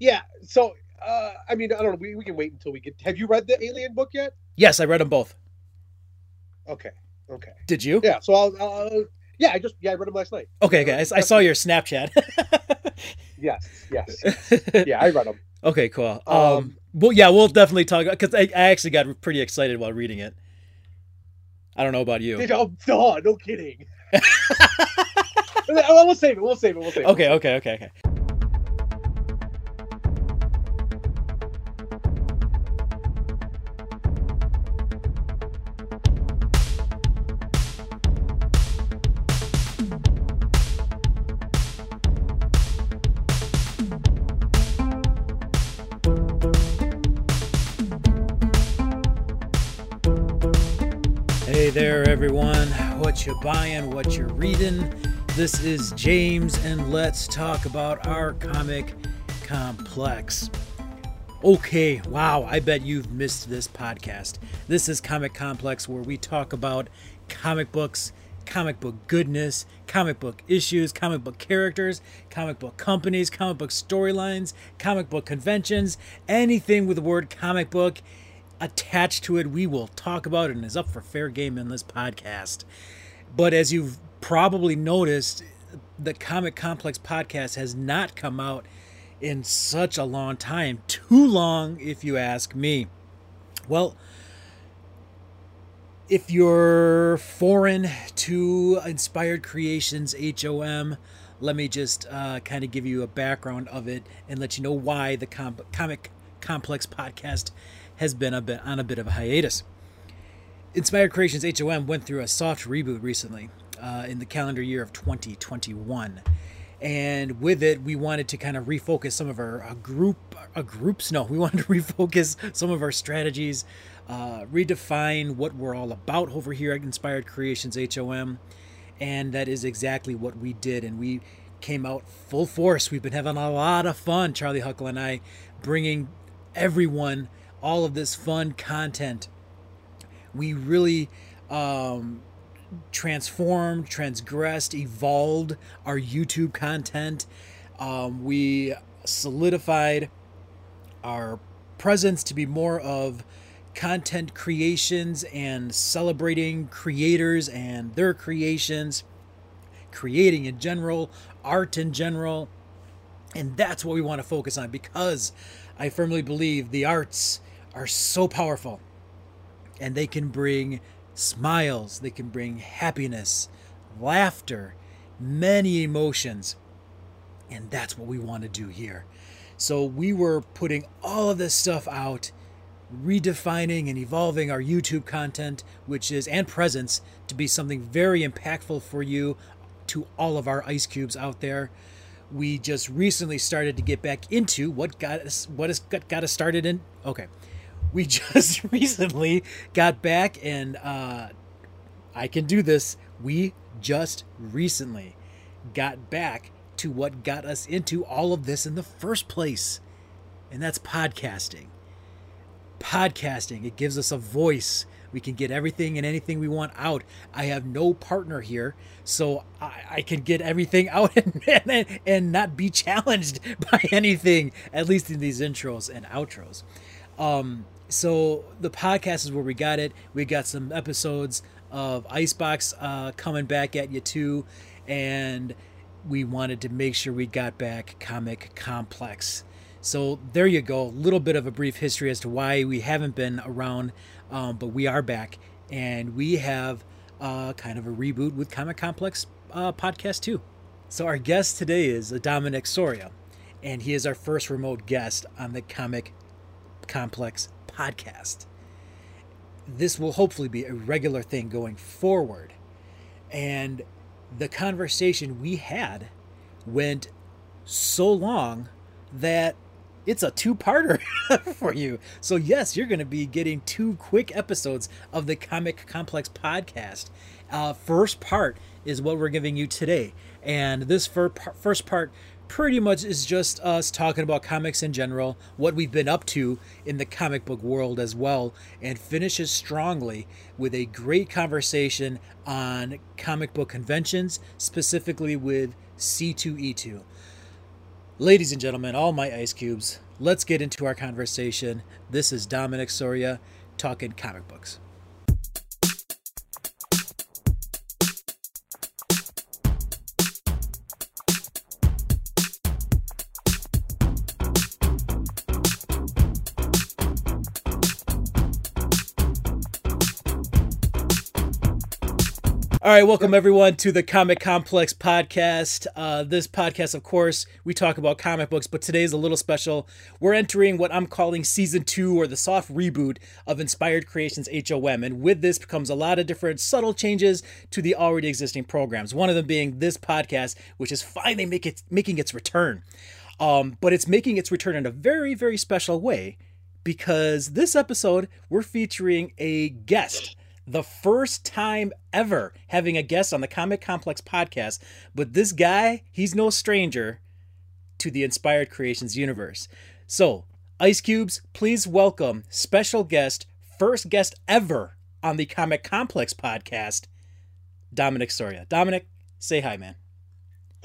Yeah. So, uh, I mean, I don't know. We, we can wait until we get. Have you read the Alien book yet? Yes, I read them both. Okay. Okay. Did you? Yeah. So I'll. I'll yeah, I just yeah I read them last night. Okay, okay. I, I saw your Snapchat. yes. Yes. Yeah, I read them. Okay, cool. Um, um well, yeah, we'll definitely talk because I, I actually got pretty excited while reading it. I don't know about you. Oh, no, no kidding. we'll save it. We'll save it. We'll save it. Okay, okay, okay, okay. What you buying, what you're reading? This is James, and let's talk about our comic complex. Okay, wow, I bet you've missed this podcast. This is Comic Complex, where we talk about comic books, comic book goodness, comic book issues, comic book characters, comic book companies, comic book storylines, comic book conventions, anything with the word comic book attached to it we will talk about and is up for fair game in this podcast. But as you've probably noticed, the Comic Complex podcast has not come out in such a long time. Too long, if you ask me. Well, if you're foreign to Inspired Creations HOM, let me just uh, kind of give you a background of it and let you know why the Com- Comic Complex podcast has been a bit on a bit of a hiatus. Inspired Creations HOM went through a soft reboot recently uh, in the calendar year of 2021. And with it, we wanted to kind of refocus some of our group, uh, groups. No, we wanted to refocus some of our strategies, uh, redefine what we're all about over here at Inspired Creations HOM, and that is exactly what we did. And we came out full force. We've been having a lot of fun, Charlie Huckle and I, bringing everyone all of this fun content. We really um, transformed, transgressed, evolved our YouTube content. Um, we solidified our presence to be more of content creations and celebrating creators and their creations, creating in general, art in general. And that's what we want to focus on because I firmly believe the arts are so powerful and they can bring smiles, they can bring happiness, laughter, many emotions. And that's what we want to do here. So we were putting all of this stuff out, redefining and evolving our YouTube content, which is and presence to be something very impactful for you to all of our ice cubes out there. We just recently started to get back into what got us what has got, got us started in okay we just recently got back and uh, I can do this. We just recently got back to what got us into all of this in the first place, and that's podcasting. Podcasting, it gives us a voice. We can get everything and anything we want out. I have no partner here, so I, I can get everything out and, and, and not be challenged by anything, at least in these intros and outros. Um, so the podcast is where we got it. We got some episodes of Icebox uh, coming back at you too, and we wanted to make sure we got back Comic Complex. So there you go. A little bit of a brief history as to why we haven't been around, um, but we are back, and we have uh, kind of a reboot with Comic Complex uh, podcast too. So our guest today is Dominic Soria, and he is our first remote guest on the Comic Complex podcast. This will hopefully be a regular thing going forward. And the conversation we had went so long that it's a two parter for you. So, yes, you're going to be getting two quick episodes of the Comic Complex podcast. Uh, first part is what we're giving you today. And this first part pretty much is just us talking about comics in general, what we've been up to in the comic book world as well, and finishes strongly with a great conversation on comic book conventions, specifically with C2E2. Ladies and gentlemen, all my ice cubes, let's get into our conversation. This is Dominic Soria talking comic books. All right, welcome everyone to the Comic Complex podcast. Uh, this podcast, of course, we talk about comic books, but today is a little special. We're entering what I'm calling season two or the soft reboot of Inspired Creations HOM, and with this comes a lot of different subtle changes to the already existing programs. One of them being this podcast, which is finally make it, making its return. Um, but it's making its return in a very, very special way because this episode we're featuring a guest the first time ever having a guest on the Comic Complex podcast. But this guy, he's no stranger to the Inspired Creations universe. So, Ice Cubes, please welcome special guest, first guest ever on the Comic Complex podcast, Dominic Soria. Dominic, say hi, man.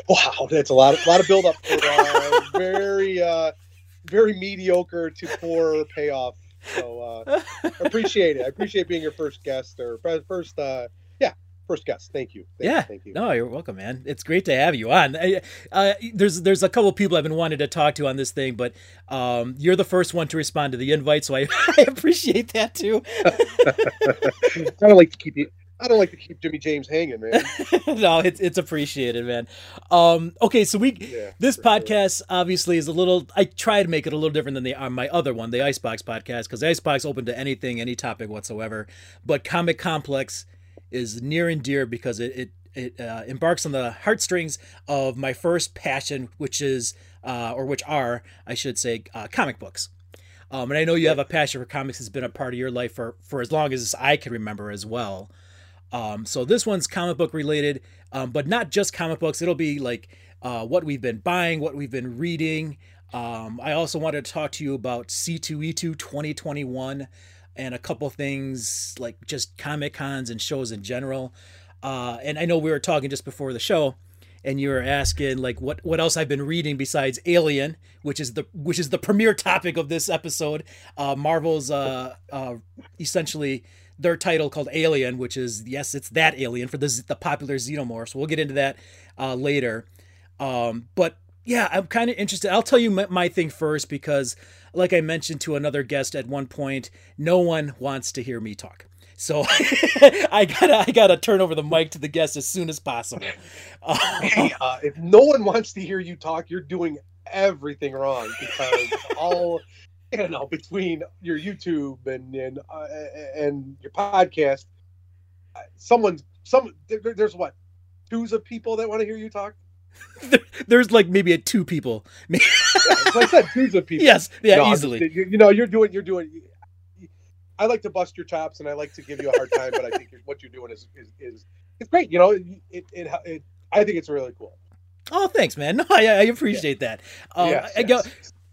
Wow, that's a lot of lot of build up uh, very uh, very mediocre to poor payoff so uh, appreciate it. I appreciate being your first guest or first, uh, yeah, first guest. Thank you. Thank yeah. You, thank you. No, you're welcome, man. It's great to have you on. Uh, there's there's a couple people I've been wanting to talk to on this thing, but um, you're the first one to respond to the invite, so I, I appreciate that too. I like to keep you. I don't like to keep Jimmy James hanging, man. no, it's it's appreciated, man. Um, okay, so we yeah, this podcast sure. obviously is a little. I try to make it a little different than the uh, my other one, the Icebox podcast, because Icebox open to anything, any topic whatsoever. But Comic Complex is near and dear because it it, it uh, embarks on the heartstrings of my first passion, which is uh, or which are I should say uh, comic books. Um, and I know you have a passion for comics has been a part of your life for for as long as I can remember as well. Um, so this one's comic book related, um, but not just comic books. It'll be like uh, what we've been buying, what we've been reading. Um, I also wanted to talk to you about C2E2 2021 and a couple things like just comic cons and shows in general. Uh, and I know we were talking just before the show, and you were asking like what what else I've been reading besides Alien, which is the which is the premier topic of this episode. Uh, Marvel's uh, uh, essentially their title called Alien, which is yes, it's that alien for the the popular xenomorphs. We'll get into that uh, later. Um, but yeah, I'm kind of interested. I'll tell you my, my, thing first because, like I mentioned to another guest at one point, no one wants to hear me talk. So I gotta I gotta turn over the mic to the guest as soon as possible. hey, uh, if no one wants to hear you talk, you're doing everything wrong because all you know between your YouTube and and uh, and your podcast, uh, someone's some there, there's what twos of people that want to hear you talk. there's like maybe a two people. yeah, I said twos of people. Yes, yeah, no, easily. You, you know, you're doing you're doing. I like to bust your chops and I like to give you a hard time, but I think what you're doing is is, is it's great. You know, it, it, it, I think it's really cool. Oh, thanks, man. No, I, I appreciate yeah. that. Um, yes, I go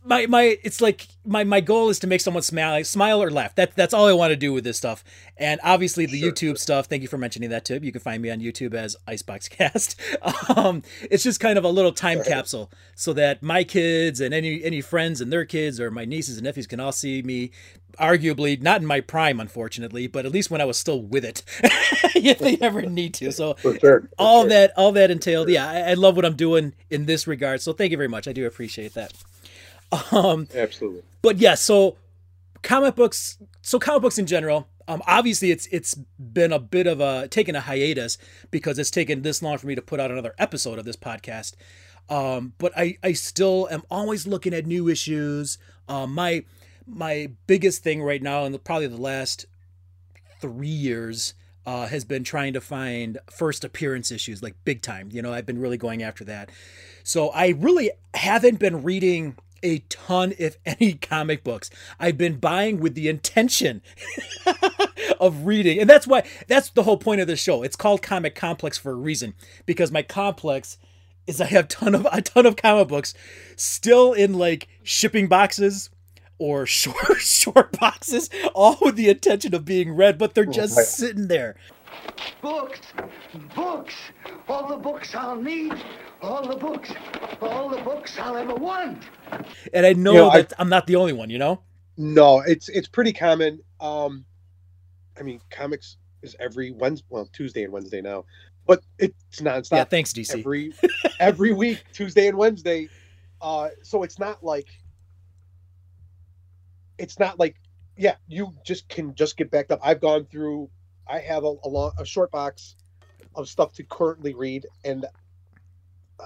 my my it's like my my goal is to make someone smile smile or laugh. That that's all i want to do with this stuff. And obviously the sure. youtube stuff thank you for mentioning that too you can find me on youtube as iceboxcast. Um it's just kind of a little time capsule so that my kids and any any friends and their kids or my nieces and nephews can all see me arguably not in my prime unfortunately but at least when i was still with it. If they ever need to. So for sure, for all sure. that all that entailed yeah I, I love what i'm doing in this regard. So thank you very much. I do appreciate that um, Absolutely. But yeah, so comic books. So comic books in general. Um, obviously, it's it's been a bit of a taken a hiatus because it's taken this long for me to put out another episode of this podcast. Um, but I I still am always looking at new issues. Um, my my biggest thing right now, and probably the last three years, uh, has been trying to find first appearance issues, like big time. You know, I've been really going after that. So I really haven't been reading a ton, if any, comic books. I've been buying with the intention of reading. And that's why, that's the whole point of the show. It's called Comic Complex for a reason, because my complex is I have ton of a ton of comic books still in like shipping boxes or short short boxes, all with the intention of being read, but they're oh just sitting there. Books. Books. All the books I'll need. All the books. All the books I'll ever want. And I know You know, I- that I, am not the only one, you know? No, it's it's pretty common. Um, I mean, comics is every Wednesday, well, Tuesday and Wednesday now, but it's nonstop. Yeah, thanks, DC. every every week, Tuesday and Wednesday. Uh, so it's not like it's not like yeah, you just can just get backed up. I've gone through. I have a, a long a short box of stuff to currently read, and uh,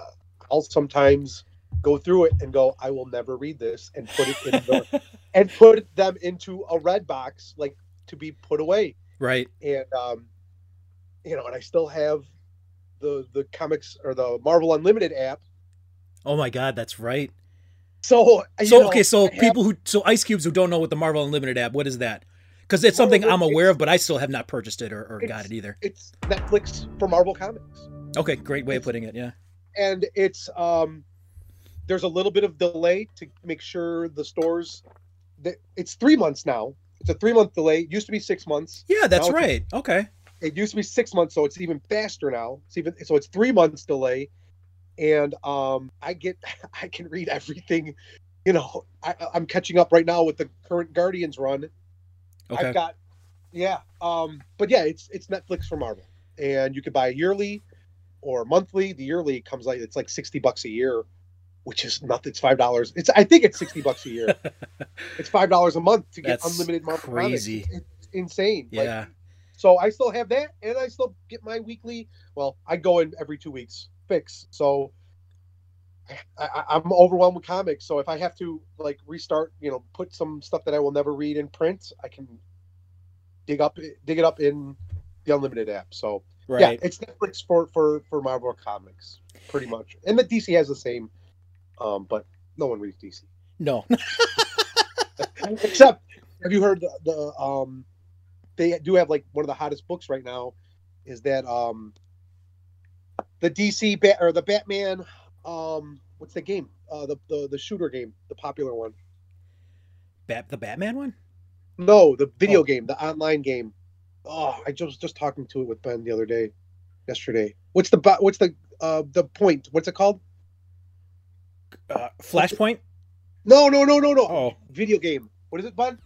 I'll sometimes go through it and go, I will never read this, and put it in the, and put them into a red box, like to be put away right. and um, you know, and I still have the the comics or the Marvel Unlimited app. Oh my god, that's right. So, So know, okay, so have- people who so Ice Cubes who don't know what the Marvel Unlimited app, what is that? Because it's something I'm aware of, but I still have not purchased it or, or got it either. it's Netflix for Marvel Comics, Okay, great way of putting it. Yeah. and it's um, there's a little bit of delay to make sure the stores. That it's three months now. It's a three month delay. It used to be six months. Yeah, that's right. Okay. It used to be six months, so it's even faster now. It's even so it's three months delay, and um, I get I can read everything. You know, I, I'm catching up right now with the current Guardians run. Okay. I've got, yeah, um, but yeah, it's it's Netflix for Marvel, and you can buy yearly or monthly. The yearly comes like it's like sixty bucks a year, which is nothing. It's five dollars. It's I think it's sixty bucks a year. it's five dollars a month to get That's unlimited Marvel crazy. It's, it's insane. Like, yeah. so I still have that, and I still get my weekly. Well, I go in every two weeks fix. So I, I'm overwhelmed with comics. So if I have to like restart, you know, put some stuff that I will never read in print, I can dig up dig it up in the unlimited app. So right. yeah, it's Netflix for for for Marvel comics, pretty much. And the DC has the same, um, but no one reads DC no. except. Have you heard the, the um? They do have like one of the hottest books right now, is that um. The DC bat or the Batman, um, what's the game? Uh, the the the shooter game, the popular one. Bat the Batman one? No, the video Oh. game, the online game. Oh, I just was just talking to it with Ben the other day, yesterday. What's the what's the uh the point? What's it called? Uh, Flashpoint? No, no, no, no, no. Oh. Video game. What is it, bud?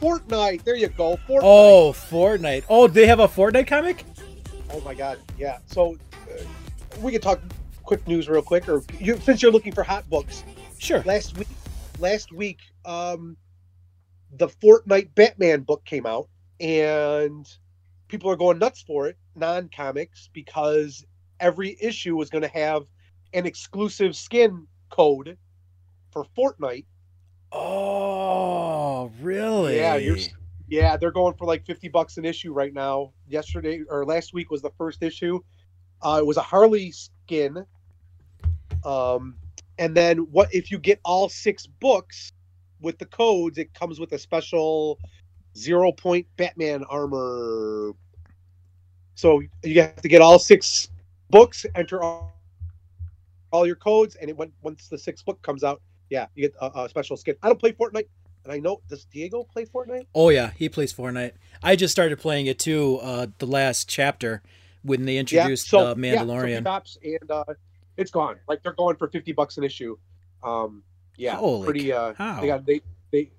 Fortnite. There you go. Fortnite. Oh, Fortnite. Oh, they have a Fortnite comic? Oh my god. Yeah. So uh, we can talk quick news real quick, or you, since you're looking for hot books. Sure. Last week, last week, um, the Fortnite Batman book came out, and people are going nuts for it, non-comics, because every issue was going to have an exclusive skin code for Fortnite. Oh, really? Yeah, you're Yeah, they're going for like 50 bucks an issue right now. Yesterday or last week was the first issue. Uh, it was a Harley skin. Um, and then what if you get all six books with the codes, it comes with a special zero point Batman armor. So you have to get all six books, enter all, all your codes, and it went once the sixth book comes out, yeah, you get a, a special skin. I don't play Fortnite, and I know does Diego play Fortnite? Oh yeah, he plays Fortnite. I just started playing it too. Uh, the last chapter when they introduced uh, Mandalorian. Yeah, so and uh, it's gone. Like they're going for fifty bucks an issue. Um, yeah, Holy pretty. Uh, cow. they got they they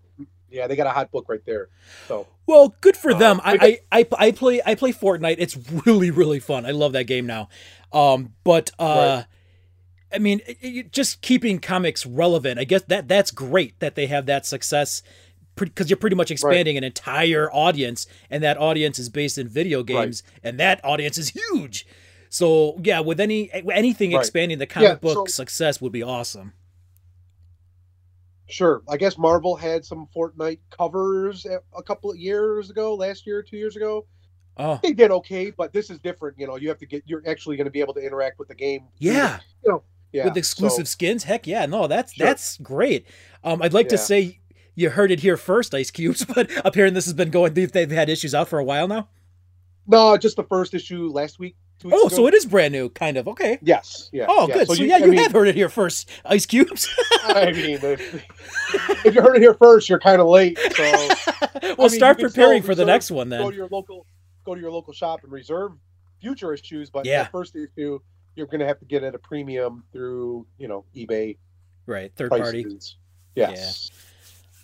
yeah they got a hot book right there. So Well, good for Uh, them. I, I, I I play I play Fortnite. It's really really fun. I love that game now. Um, but uh, I mean, it- it- just keeping comics relevant. I guess that that's great that they have that success because you're pretty much expanding an entire audience, and that audience is based in video games, and that audience is huge. So yeah, with any anything Right. expanding the comic Yeah, book so- success would be awesome. sure, I guess Marvel had some Fortnite covers a, couple of years ago, last year, two years ago. Oh They did okay, but this is different. You know, you have to get. You're actually going to be able to interact with the game. yeah. you yeah. with exclusive so- skins. Heck yeah, no, that's Sure. that's great. Um, I'd like to say you heard it here first, Ice Cubes, but apparently this has been going. They've, they've had issues out for a while now. no, just the first issue last week. Oh, ago. so it is brand new, kind of. Okay. Yes. Yeah. Oh, yeah. good. So, you- yeah, I you mean- have heard it here first, Ice Cubes. I mean, if, if you heard it here first, you're kind of late. So we'll I mean, start preparing for the next one then. go to your local go to your local shop and reserve future issues, but Yeah. the first issue you're going to have to get at a premium through you know eBay Right, third prices. party. Yes.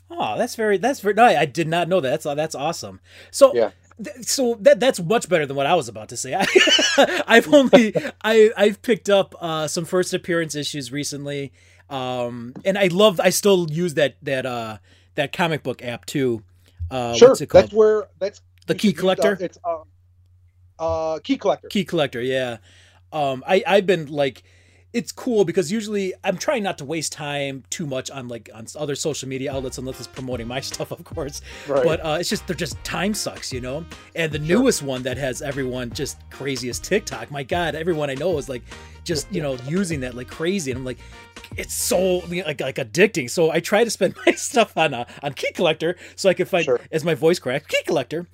Oh, that's very that's very no, I did not know that. That's that's awesome. So Yeah. Th- so that that's much better than what I was about to say. I, I've only I I've picked up uh, some first appearance issues recently, um, and I love I still use that that uh, that comic book app too. Uh, sure. what's it called? That's where that's The Key uh, Collector? it's uh, uh, key collector. Key collector, yeah. Um, I I've been like, it's cool because usually I'm trying not to waste time too much on like on other social media outlets unless it's promoting my stuff, of course. Right. But uh, it's just they're just time sucks, you know. And the Sure. newest one that has everyone just crazy is TikTok. My God, everyone I know is like just you know using that like crazy, and I'm like, it's so like like addicting. So I try to spend my stuff on uh, on Key Collector so I can find Sure. as my voice cracks Key Collector,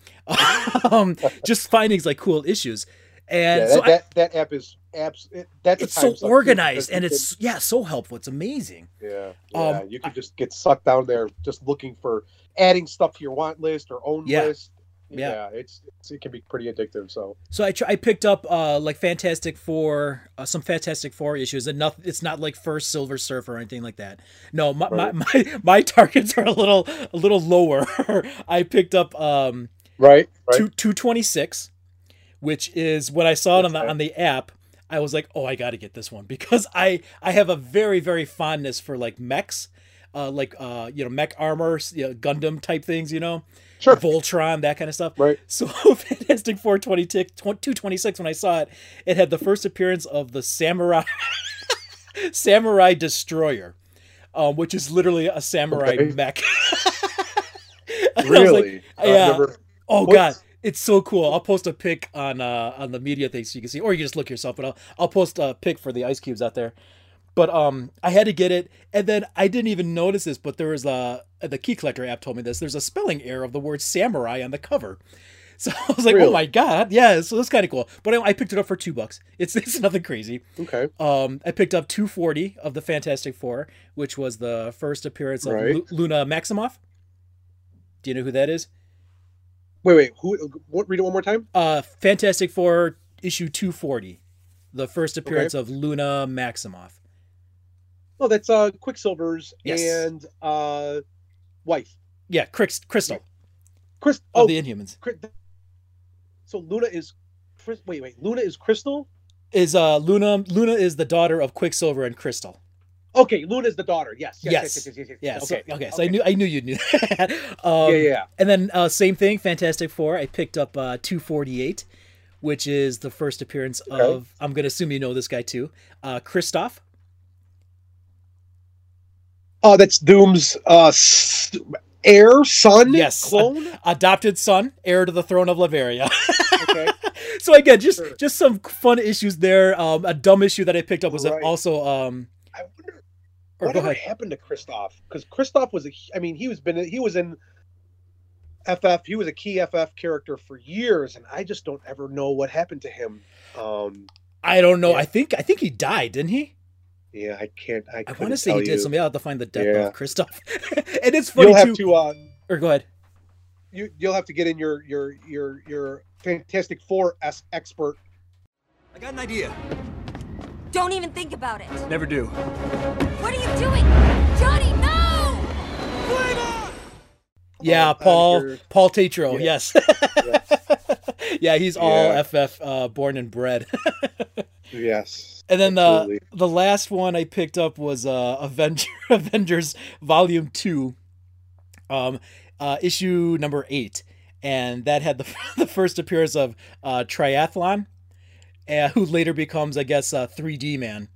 um, just finding like cool issues. And yeah, so that, I, that, that app is. It, that's it's so organized and it's yeah so helpful. It's amazing. yeah, um, yeah. you can just get sucked down there just looking for adding stuff to your want list or own Yeah. list. Yeah. Yeah, it's, it's it can be pretty addictive. So So I tr- I picked up uh like Fantastic Four, uh, some Fantastic Four issues, and nothing. It's not like first Silver Surfer or anything like that. No, my Right. my, my my targets are a little a little lower. I picked up um right, right. two two twenty six, which is when I saw it on the on the app. I was like, oh, I got to get this one because I I have a very very fondness for like mechs, uh like uh you know mech armor, you know, Gundam type things, you know, sure, Voltron that kind of stuff. right. So Fantastic Four 226 when I saw it, it had the first appearance of the Samurai Samurai Destroyer, um, which is literally a samurai Okay. mech. And I was like, Really? I've yeah. never- oh What's- god, it's so cool. I'll post a pic on uh, on the media thing so you can see, or you can just look yourself. But I'll I'll post a pic for the ice cubes out there. But um, I had to get it, and then I didn't even notice this. But there was a the Key Collector app told me this. There's a spelling error of the word samurai on the cover. So I was like, oh my god, yeah. So that's kind of cool. But I, I picked it up for two bucks. It's it's nothing crazy. Okay. Um, I picked up 240 of the Fantastic Four, which was the first appearance of Right. Lu- Luna Maximoff. Do you know who that is? Wait, wait. Who? What? Read it one more time. Uh, Fantastic Four issue 240, the first appearance of Luna Maximoff. Oh, that's uh Quicksilver's Yes. and uh wife. Yeah, Crys- Crystal Chris. of Oh, the Inhumans so Luna is. Wait, wait. Luna is Crystal. is uh Luna. Luna is the daughter of Quicksilver and Crystal. Okay, Luna is the daughter. Yes. Yes. Yes. Yes. Yes. yes, yes, yes. Okay. okay, so I knew I knew you knew that. um, yeah, yeah. And then uh, same thing, Fantastic Four. I picked up uh, 248, which is the first appearance Okay. of. I'm gonna assume you know this guy too, uh, Kristoff. Oh, that's Doom's uh heir, son, Yes. clone. adopted son, heir to the throne of Latveria. Okay. so again, just Sure. just some fun issues there. Um, a dumb issue that I picked up was Right. also um. I wonder Or whatever happened to Kristoff because Kristoff was a. I mean, he was been he was in FF. He was a key FF character for years, and I just don't ever know what happened to him. Um, I don't know. Yeah. I think I think he died, didn't he? yeah, I can't. I, I want to say he did. you. So maybe I'll have to find the death Yeah. of Kristoff. and it's funny You'll have too. to. Uh, Or go ahead. you you'll have to get in your your your your Fantastic Four s expert. I got an idea. Don't even think about it. Never do. What are you doing? Johnny, no! Yeah, Paul here. Paul Tatro. Yeah. Yes. yeah, he's all Yeah. FF uh, born and bred. Yes. And then the the last one I picked up was uh, Avenger Avengers Volume Two, um, uh, issue number eight, and that had the the first appearance of uh, Triathlon, uh, who later becomes, I guess, a 3D man.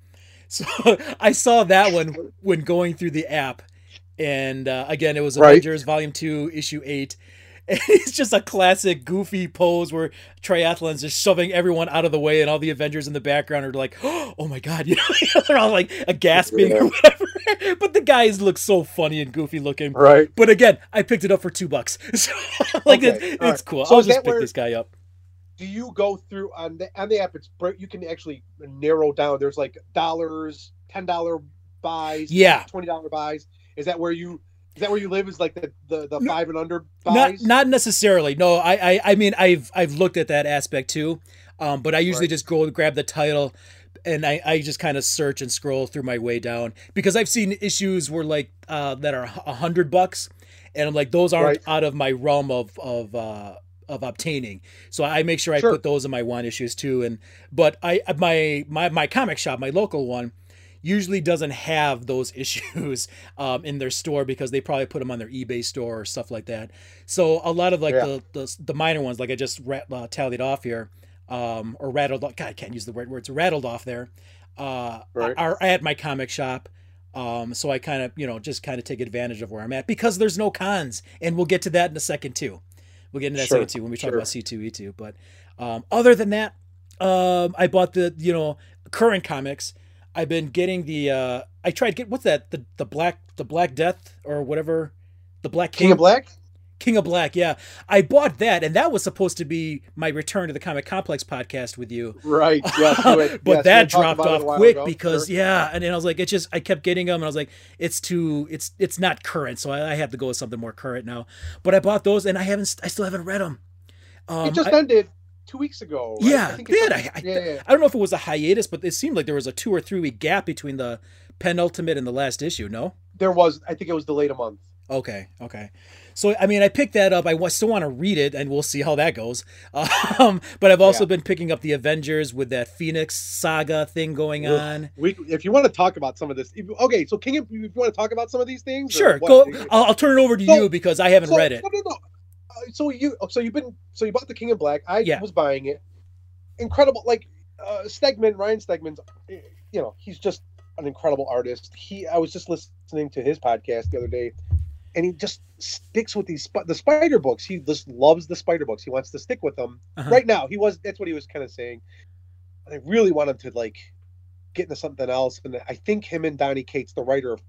So I saw that one when going through the app, and uh, again, it was Right. Avengers Volume Two, Issue Eight. And it's just a classic goofy pose where triathlon's just shoving everyone out of the way, and all the Avengers in the background are like, "Oh my god!" You know, they're all like a gasping or whatever. But the guys look so funny and goofy looking. Right. But again, I picked it up for two bucks, so like Okay, it- it's right. cool. So I'll just pick where- this guy up. Do you go through on the on the app it's you can actually narrow down there's like dollars ten dollar buys Yeah. twenty dollar buys is that where you Is that where you live? Is like the the, the No, five and under Not buys? not necessarily. No, I, I I mean I've I've looked at that aspect too. Um, but I usually Right. just go and grab the title and I, I just kind of search and scroll through my way down because I've seen issues where like uh that are a hundred bucks and I'm like those aren't Right. out of my realm of of uh of obtaining. So I make sure I Sure. put those in my want issues too. And but I my my my comic shop, my local one, usually doesn't have those issues um, in their store because they probably put them on their eBay store or stuff like that. So a lot of like Yeah. the, the the minor ones, like I just rat, uh, tallied off here, um, or rattled. off- God, I can't use the word words. Rattled off there. Uh, Right. are at my comic shop. Um, so I kind of, you know, just kind of take advantage of where I'm at because there's no cons, and we'll get to that in a second too. We'll get into that Sure, second too when we talk sure. about C2E2. But um, other than that, um, I bought the you know current comics. I've been getting the uh, I tried get what's that the the black the Black Death or whatever the Black King of Black. King of Black, yeah. I bought that, and that was supposed to be my return to the Comic Complex podcast with you. Right. Yes. but yes, that dropped about it a off quick ago. because Sure. yeah, and then I was like, it's just I kept getting them, and I was like, it's too, it's it's not current, so I, I have to go with something more current now. But I bought those, and I haven't, I still haven't read them. Um, it just I- ended two weeks ago. right? yeah, I think did I, I, yeah, yeah. I don't know if it was a hiatus, but it seemed like there was a two or three week gap between the penultimate and the last issue. No. There was. I think it was delayed a month. Okay, okay. So I mean, I picked that up. I still want to read it, and we'll see how that goes. Um, but I've also Yeah. been picking up the Avengers with that Phoenix saga thing going Ugh. on. We, if you want to talk about some of this, if, okay. So King, of, if you want to talk about some of these things, Sure, go. I'll, I'll turn it over to So- you because I haven't So- read it. No, no, no. Uh, so you, so you've been, so you bought the King of Black. I Yeah. was buying it. Incredible, like uh, Stegman, Ryan Stegman's. eh, You know, he's just an incredible artist. He, I was just listening to his podcast the other day, and he just sticks with these the spider books. He just loves the spider books. He wants to stick with them. Uh-huh. Right now, he was. That's what he was kind of saying. I really want him to like get into something else, and I think him and Donny Cates, the writer of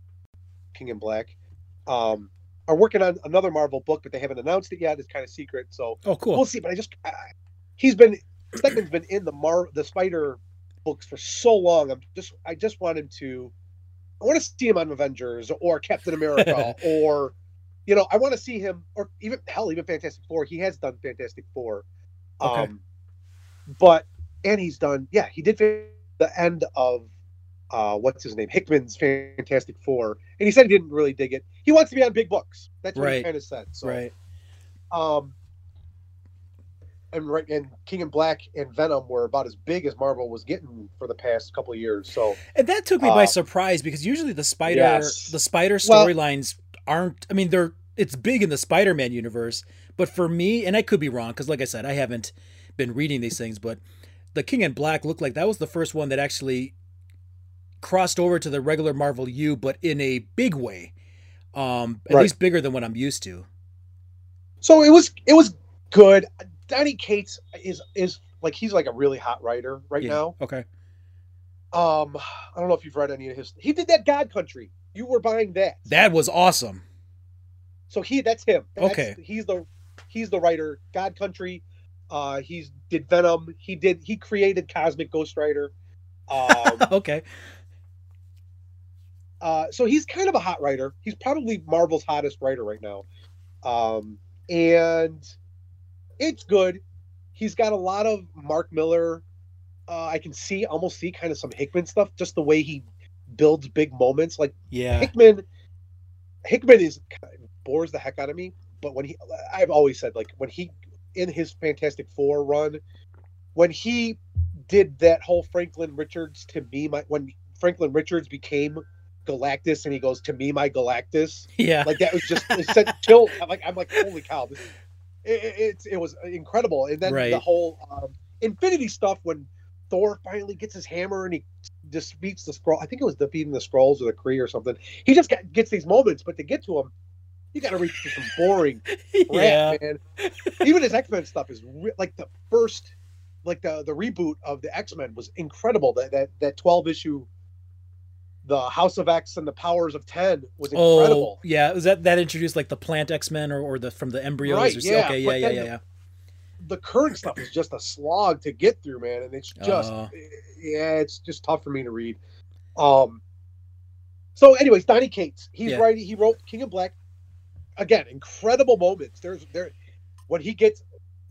King in Black, um, are working on another Marvel book, but they haven't announced it yet. It's kind of secret, so Oh, cool. we'll see. But I just, I, he's been Stegman's been in the Mar the Spider books for so long. I'm just, I just want him to. I want to see him on Avengers or Captain America or, you know, I want to see him or even hell, even Fantastic Four. He has done Fantastic Four, Okay. um, but and he's done yeah he did the end of uh what's his name Hickman's Fantastic Four, and he said he didn't really dig it. He wants to be on big books. That's what he Right. kind of said. So right. um, and right, and King and Black and Venom were about as big as Marvel was getting for the past couple of years. So And that took me by Uh, surprise because usually the spider yes. the spider Well- storylines aren't I mean they're it's big in the Spider-Man universe, but for me and I could be wrong cuz like I said I haven't been reading these things, but the King and Black looked like that was the first one that actually crossed over to the regular Marvel U but in a big way. Um at Right. least bigger than what I'm used to. so it was it was good. Donny Cates is is like he's like a really hot writer right Yeah. now. Okay. Um, I don't know if you've read any of his. He did that God Country. You were buying that. That was awesome. So he that's him. That's, Okay. He's the he's the writer. God Country. Uh, he's did Venom. He did he created Cosmic Ghost Rider. Um, okay. uh, so he's kind of a hot writer. He's probably Marvel's hottest writer right now. Um, and it's good. He's got a lot of Mark Millar. Uh, I can see almost see kind of some Hickman stuff, just the way he builds big moments. Like Yeah. Hickman, Hickman is bores the heck out of me. But when he, I've always said like when he in his Fantastic Four run, when he did that whole Franklin Richards to me, my when Franklin Richards became Galactus and he goes to me, my Galactus, Yeah. like that was just it sent chill. I'm like I'm like holy cow, this, it, it, it's it was incredible. And then the whole um, Infinity stuff when Thor finally gets his hammer and he defeats the scroll. I think it was defeating the scrolls or the Kree or something. He just got, gets these moments, but to get to him, you got to read through some boring yeah. crap, man. Even his X Men stuff is re- like the first, like the the reboot of the X Men was incredible. That that that twelve issue, the House of X and the Powers of Ten was incredible. Oh, incredible. yeah. Was that that introduced like the plant X Men or, or the from the embryos? Right, or, yeah, Okay. Yeah. Yeah. Yeah. the- Yeah. The current stuff is just a slog to get through, man, and it's just Oh. yeah, it's just tough for me to read. Um. So, anyways, Donny Cates, he's Yeah. writing. He wrote King of Black. again, incredible moments. There's there when he gets,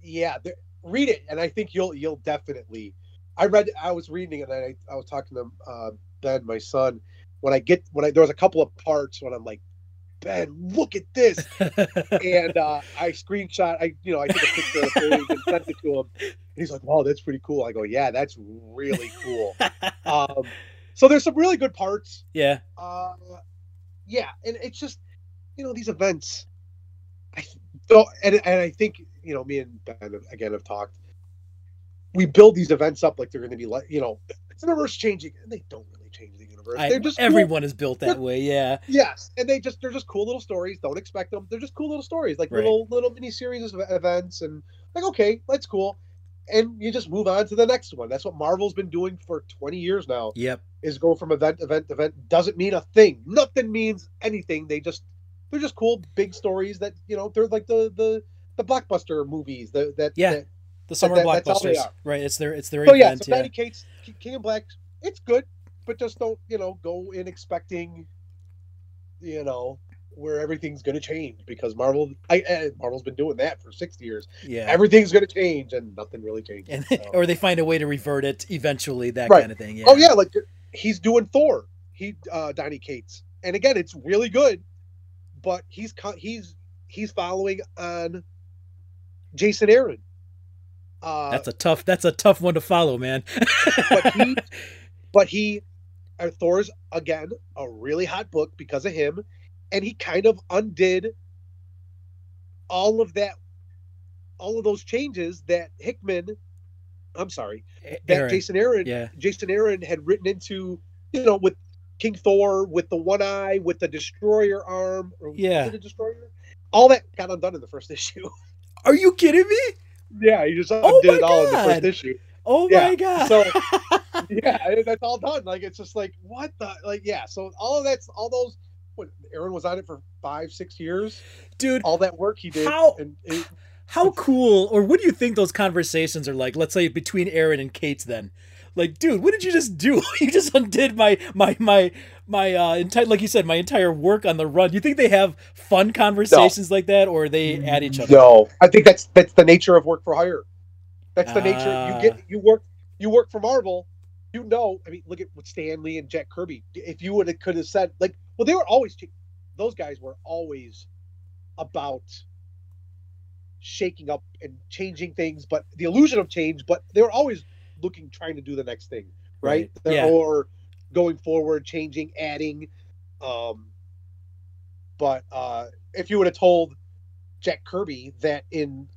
yeah, there, read it, and I think you'll you'll definitely. I read, I was reading it, and I, I was talking to uh, Ben, my son. When I get when I there was a couple of parts when I'm like, Ben, look at this, and uh, I screenshot. I you know I took a picture of the and sent it to him. And he's like, "Wow, that's pretty cool." I go, "Yeah, that's really cool." um, so there's some really good parts. yeah. Uh, yeah, and it's just you know these events. I don't, and and I think you know me and Ben again have talked. We build these events up like they're going to be like you know it's the universe changing, and they don't really change the universe. I, they're just cool- everyone is built that They're- way. Yeah. Yes, and they just they're just cool little stories. Don't expect them. They're just cool little stories, like Right. little little mini series of events, and like okay, that's cool. And you just move on to the next one. That's what Marvel's been doing for twenty years now. Yep. Is go from event event event doesn't mean a thing. Nothing means anything. They just they're just cool big stories that you know they're like the the the blockbuster movies. The, that Yeah. that- The summer that- that's all they blockbusters. Right. It's their it's their so yeah, event. so Yeah. Cates, King of Black, it's good, but just don't you know go in expecting, you know, where everything's going to change because Marvel, I, eh, Marvel's been doing that for sixty years. Yeah. Everything's going to change, and nothing really changes. so. or they find a way to revert it eventually. That Right. kind of thing. Yeah. Oh yeah, like he's doing Thor. He uh Donny Cates, and again, it's really good, but he's he's he's following on Jason Aaron. Uh, That's a tough. That's a tough one to follow, man. but he, but he, Uh, Thor's again a really hot book because of him, and he kind of undid all of that, all of those changes that Hickman, I'm sorry, that Aaron. Jason Aaron, Yeah. Jason Aaron had written into, you know, with King Thor, with the one eye, with the destroyer arm, or Yeah. a destroyer? All that got undone in the first issue. Are you kidding me? yeah, he just Oh undid my it all in the first issue. Oh Yeah, my god. so- yeah, that's all done. Like it's just like what the like yeah. So all of that's all those. What Aaron was on it for five, six years. dude, All that work he did. How- And it, how cool or what do you think those conversations are like? Let's say between Aaron and Cates then. Like, dude, what did you just do? you just undid my my my my uh entire like you said, my entire work on the run. Do you think they have fun conversations like that or are they at each other? no, I think that's that's the nature of work for hire. That's the nature. Ah. You get you work you work for Marvel. You know, I mean, look at what Stan Lee and Jack Kirby. If you would have could have said like, well, they were always those guys were always about shaking up and changing things, but the illusion of change. But they were always looking, trying to do the next thing, right? Right. Yeah. Or going forward, changing, adding. Um, but uh, if you would have told Jack Kirby that in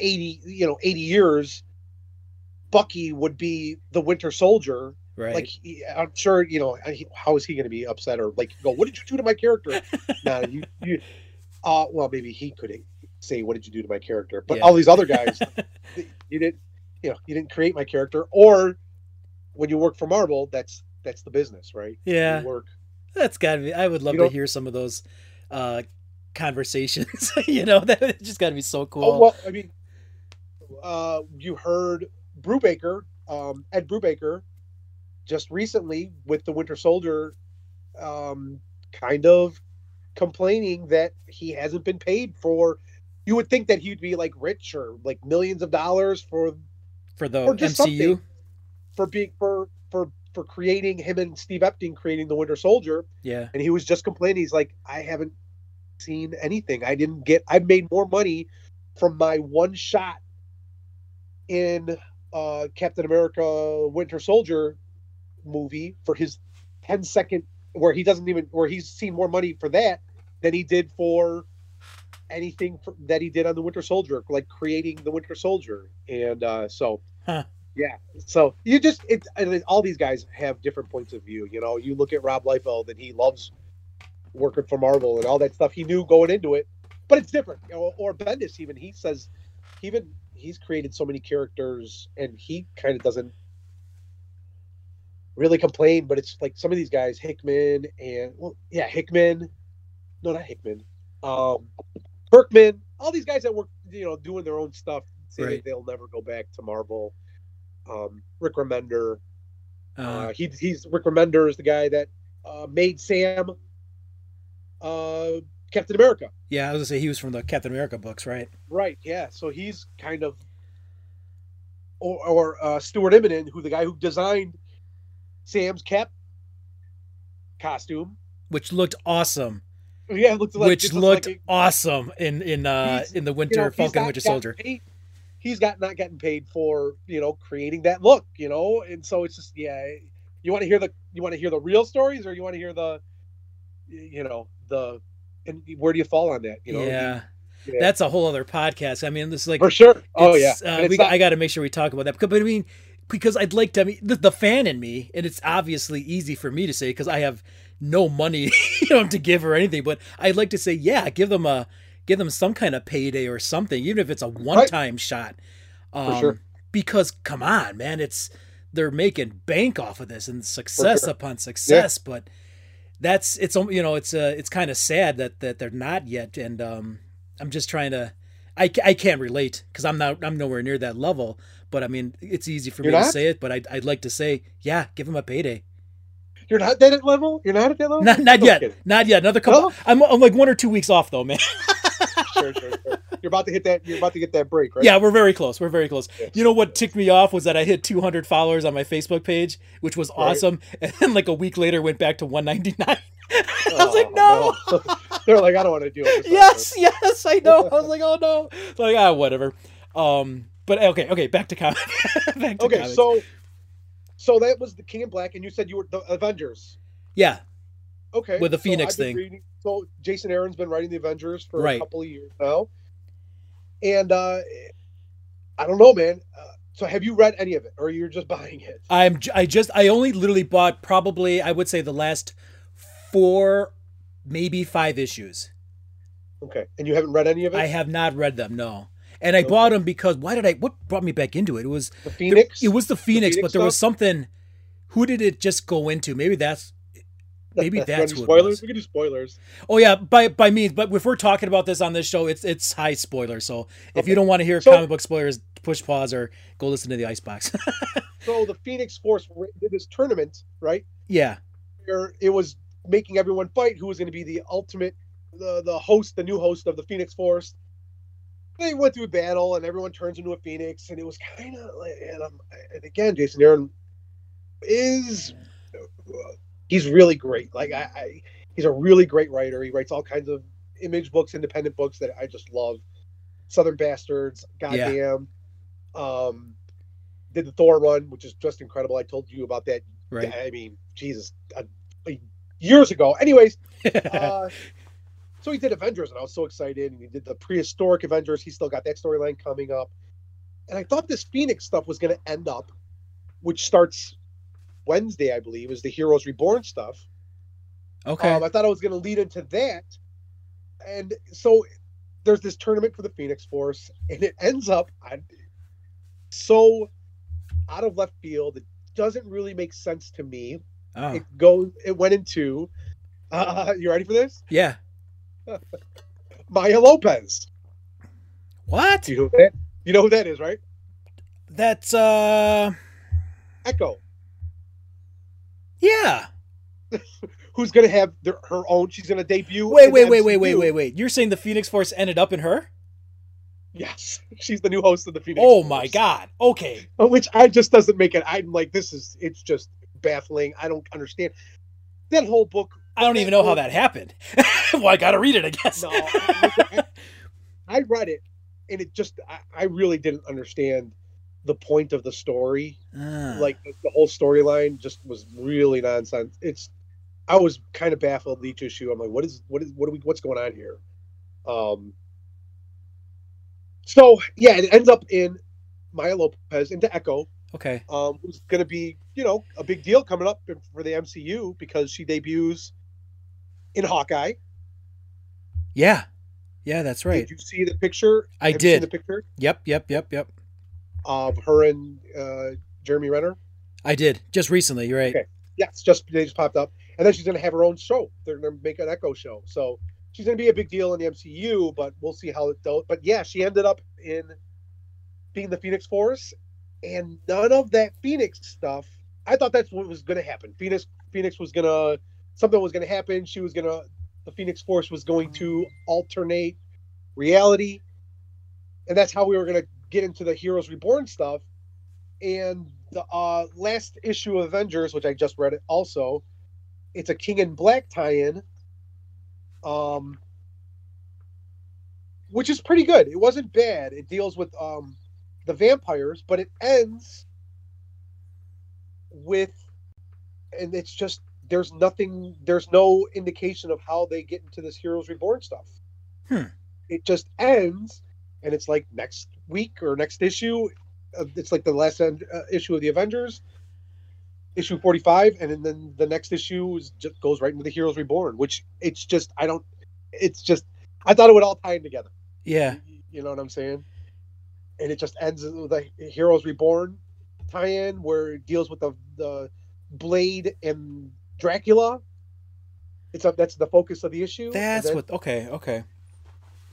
80 you know 80 years bucky would be the winter soldier Right. like he, i'm sure you know he, how is he going to be upset or like go what did you do to my character no you, you uh well maybe he couldn't say what did you do to my character but Yeah. all these other guys you didn't you know you didn't create my character or when you work for marvel that's that's the business right yeah. you work That's gotta be I would love to hear some of those uh conversations. you know, that just gotta be so cool. Oh well, I mean, uh, you heard Brubaker, um, Ed Brubaker, just recently with the Winter Soldier, um, kind of complaining that he hasn't been paid for. You would think that he'd be like rich or like millions of dollars for for the MCU. for being for for for creating him and Steve Epting creating the Winter Soldier, Yeah. and he was just complaining. He's like, I haven't seen anything. I didn't get. I made more money from my one shot in uh, Captain America: Winter Soldier movie for his 10 second where he doesn't even where he's seen more money for that than he did for anything for, that he did on the Winter Soldier, like creating the Winter Soldier. And uh, so, Huh. yeah. So you just it all these guys have different points of view. You know, you look at Rob Liefeld and he loves working for Marvel and all that stuff. He knew going into it, but it's different. You know, or Bendis even he says even he's created so many characters and he kind of doesn't really complain. But it's like some of these guys, Hickman and well, yeah, Hickman. No, not Hickman. Um, Kirkman. All these guys that work, you know, doing their own stuff. Say Right. they'll never go back to Marvel. Um, Rick Remender. Uh, Uh, he, he's Rick Remender is the guy that uh, made Sam uh, Captain America. Yeah, I was gonna say he was from the Captain America books, right? Right. Yeah. So he's kind of, or, or uh, Stuart Immonen, who the guy who designed Sam's cap costume. Which looked awesome. Yeah, it looked like which looked like awesome in in uh in the Winter you know, Falcon Winter Soldier. paid- he's got not getting paid for you know creating that look, you know, and so it's just yeah. You want to hear the you want to hear the real stories, or you want to hear the, you know, the, and where do you fall on that? You know, yeah. Yeah. That's a whole other podcast. I mean, this is like for sure. Oh yeah, uh, we not- I got to make sure we talk about that. But, but I mean, because I'd like to. I mean, the, the fan in me, and it's obviously easy for me to say because I have no money, you know, to give or anything. But I'd like to say, yeah, give them a give them some kind of payday or something, even if it's a one time shot. Um, sure. Because come on, man, it's they're making bank off of this and success sure. upon success, but. That's it's you know it's uh it's kind of sad that that they're not yet and um I'm just trying to I, I can't relate because I'm not I'm nowhere near that level. But I mean, it's easy for You're me to say it. But I'd, I'd like to say, yeah, give him a payday. you're not that at level. You're not at that level. Not not No yet, not yet. Another couple. No? I'm, I'm like one or two weeks off though, man. Sure, sure, sure. You're about to hit that. You're about to get that break, right? Yeah, we're very close. We're very close. Yeah. You know what ticked me off was that I hit 200 followers on my Facebook page, which was Right. awesome. And then like a week later, went back to 199. I was Oh, like, no. no. They're like, I don't want to deal with this. yes, yes, I know. I was like, oh no. Like ah, whatever. Um, but okay, okay, back to comic. back to Okay, comics. so so that was the King in Black, and you said you were the Avengers. yeah, Okay, With the Phoenix I've thing. reading- so Jason Aaron's been writing the Avengers for Right. a couple of years now, and uh I don't know, man. Uh, so have you read any of it, or you're just buying it? I'm I just I only literally bought probably I would say the last four maybe five issues. Okay, and you haven't read any of it. I have not read them, no. And I Okay. bought them because why did I what brought me back into it? It was the Phoenix. it was the Phoenix, Phoenix but there was something who did it just go into? Maybe that's maybe that's spoilers. We can do spoilers. Oh yeah, by by means, but if we're talking about this on this show, it's it's high spoiler. So if you don't want to hear So- comic book spoilers, push pause or go listen to the Icebox. So the Phoenix Force did this tournament, right? yeah, Where it was making everyone fight who was going to be the ultimate, the the host, the new host of the Phoenix Force. They went through a battle, and everyone turns into a phoenix, and it was kind of like, and, and again, Jason Aaron is he's really great. Like I, I, he's a really great writer. He writes all kinds of image books, independent books that I just love. Southern Bastards, goddamn. Um, did the Thor run, which is just incredible. I told you about that. right. I mean, Jesus, uh, years ago. Anyways, uh, so he did Avengers, and I was so excited. And he did the prehistoric Avengers. He still got that storyline coming up. And I thought this Phoenix stuff was going to end up, which starts Wednesday, I believe, is the Heroes Reborn stuff. okay. Um, I thought I was going to lead into that. And so there's this tournament for the Phoenix Force, and it ends up I, so out of left field. It doesn't really make sense to me. oh, It goes. It went into. Uh, you ready for this? yeah. Maya Lopez. What? You know that? You know who that is, right? That's uh, Echo, yeah. who's going to have their, her own. She's going to debut. Wait, wait, wait, wait, wait, wait, wait. You're saying the Phoenix Force ended up in her? Yes, she's the new host of the Phoenix. Oh Force. my god. Okay. Uh, which I just doesn't make it. I'm like, this is. It's just baffling. I don't understand that whole book. I don't even know how that happened. well, I gotta read it, I guess. No, I, I read it, and it just. I, I really didn't understand the point of the story. Ah. like the, the whole storyline just was really nonsense. It's I was kind of baffled each issue. I'm like, what is what is what are we what's going on here? Um so yeah, it ends up in Maya Lopez into Echo, okay. um, who's gonna be, you know, a big deal coming up for the MCU because she debuts in Hawkeye. Yeah. Yeah, that's right. Did you see the picture? I Have did. the picture Yep, yep, yep, yep. Of her and uh, Jeremy Renner. I did. Just recently, you're right. Okay. Yes, just they just popped up, and then she's going to have her own show. They're going to make an Echo show, so she's going to be a big deal in the MCU. But we'll see how it goes. But yeah, she ended up in being the Phoenix Force, and none of that Phoenix stuff. I thought that's what was going to happen. Phoenix, Phoenix was going to something was going to happen. She was going to the Phoenix Force was going to alternate reality, and that's how we were going to get into the Heroes Reborn stuff. And the uh, last issue of Avengers, which I just read it also, it's a King in Black tie-in, um, which is pretty good. It wasn't bad. It deals with um, the vampires, but it ends with, and it's just there's nothing, there's no indication of how they get into this Heroes Reborn stuff. Hmm. It just ends, and it's like next week or next issue. It's like the last end, uh, issue of the Avengers, issue 45, and then- then the next issue is just goes right into the Heroes Reborn, which it's just I don't, it's just I thought it would all tie in together. Yeah. You know what I'm saying? And it just ends with the Heroes Reborn tie-in where it deals with the the Blade and Dracula. It's up. That's the focus of the issue. That's then- what. Okay. Okay.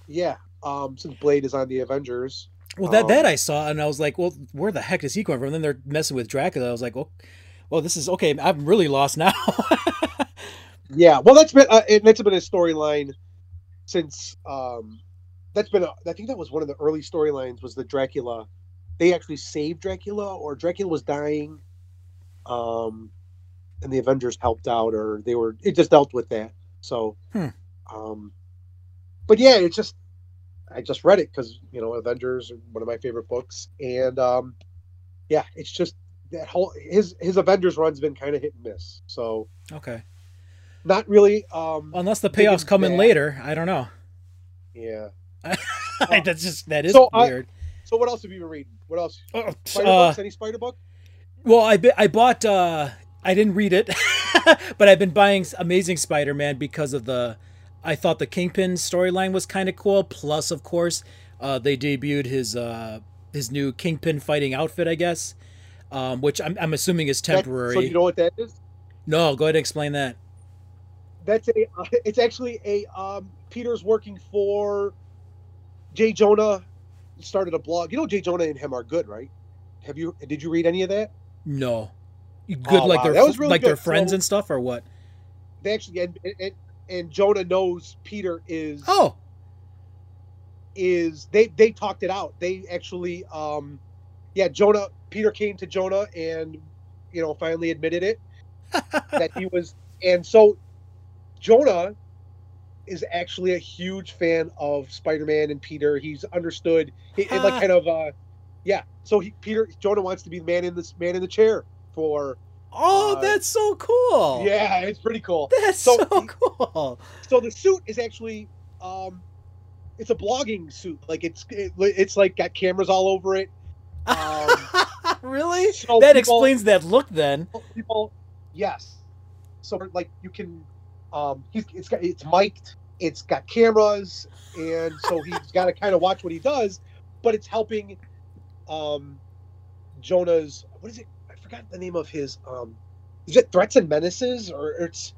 Yeah. Um. Since Blade is on the Avengers. Well, that Um, that I saw, and I was like, well, where the heck is he coming from? And then they're messing with Dracula. I was like, well, well, this is okay. I'm really lost now. Yeah. Well, that's been uh, and that's been a storyline since. Um. That's been. A, I think that was one of the early storylines. Was the Dracula? They actually saved Dracula, or Dracula was dying. Um. And the Avengers helped out, or they were. It just dealt with that. So. Hmm. Um. But yeah, it's just. I just read it because you know Avengers are one of my favorite books, and um, yeah, it's just that whole his his Avengers run's been kind of hit and miss. So okay. not really. Um, Unless the payoffs come in later, I don't know. yeah. That's just that is So I- weird. So what else have you been reading? What else? Uh, Spider uh, books? Any Spider book? well, I I bought. uh I didn't read it, but I've been buying Amazing Spider-Man because of the. I thought the Kingpin storyline was kind of cool. Plus, of course, uh, they debuted his uh his new Kingpin fighting outfit, I guess, um, which I'm I'm assuming is That- temporary. so you know what that is? no, go ahead and explain that. That's a. Uh, it's actually a. Um, Peter's working for. J. Jonah started a blog. You know, J. Jonah and him are good, right? Have you? Did you read any of that? No, good Oh, like wow, they're that really like they're friends So- and stuff, or what? They actually and, and and Jonah knows Peter is Oh, is they they talked it out. They actually um yeah, Jonah Peter came to Jonah and you know finally admitted it that he was and so Jonah is actually a huge fan of Spider-Man and Peter. He's understood he, and, like kind of uh yeah. So he Peter Jonah wants to be the man in this man in the chair for oh, Uh, that's so cool. yeah, it's pretty cool. that's so, So- cool. So the suit is actually um it's a blogging suit. Like it's it, it's like got cameras all over it. Um, really? so that people- explains that look then. people yes so like you can um he's it's got it's mic'd it's got cameras and so he's got to kind of watch what he does but it's helping um jonah's what is it forgot the name of his um is it threats and menaces or it's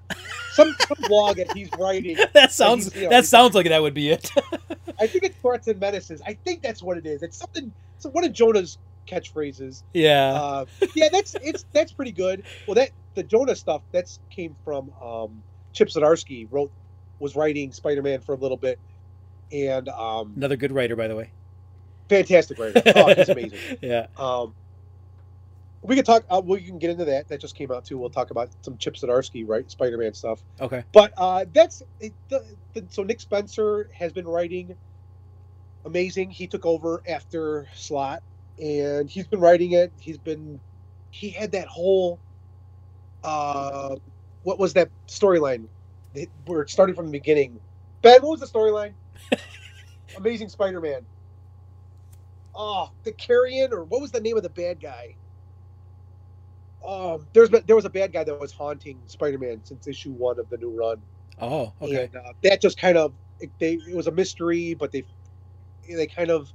some, some blog that he's writing That sounds he's, you know, that sounds like that would be it. i think it's threats and menaces i think that's what it is it's something so one of jonah's catchphrases yeah. uh, yeah, that's it's that's pretty good. Well, that the Jonah stuff that's came from um, Chip Zdarsky wrote was writing Spider Man for a little bit, and um, Another good writer, by the way. fantastic writer. Oh, he's amazing. yeah. Um, we could talk. Uh, we can get into that. That just came out too. We'll talk about some Chip Zdarsky, right? Spider Man stuff. Okay. But uh, that's it, the, the, so Nick Spencer has been writing amazing. He took over after Slott, and he's been writing it. He's been he had that whole uh, what was that storyline? We're starting from the beginning. Ben, what was the storyline? Amazing Spider-Man. Oh, the Carrion, or what was the name of the bad guy? Um, there's been, there was a bad guy that was haunting Spider-Man since issue one of the new run. Oh, okay. And uh, that just kind of it, they it was a mystery, but they they kind of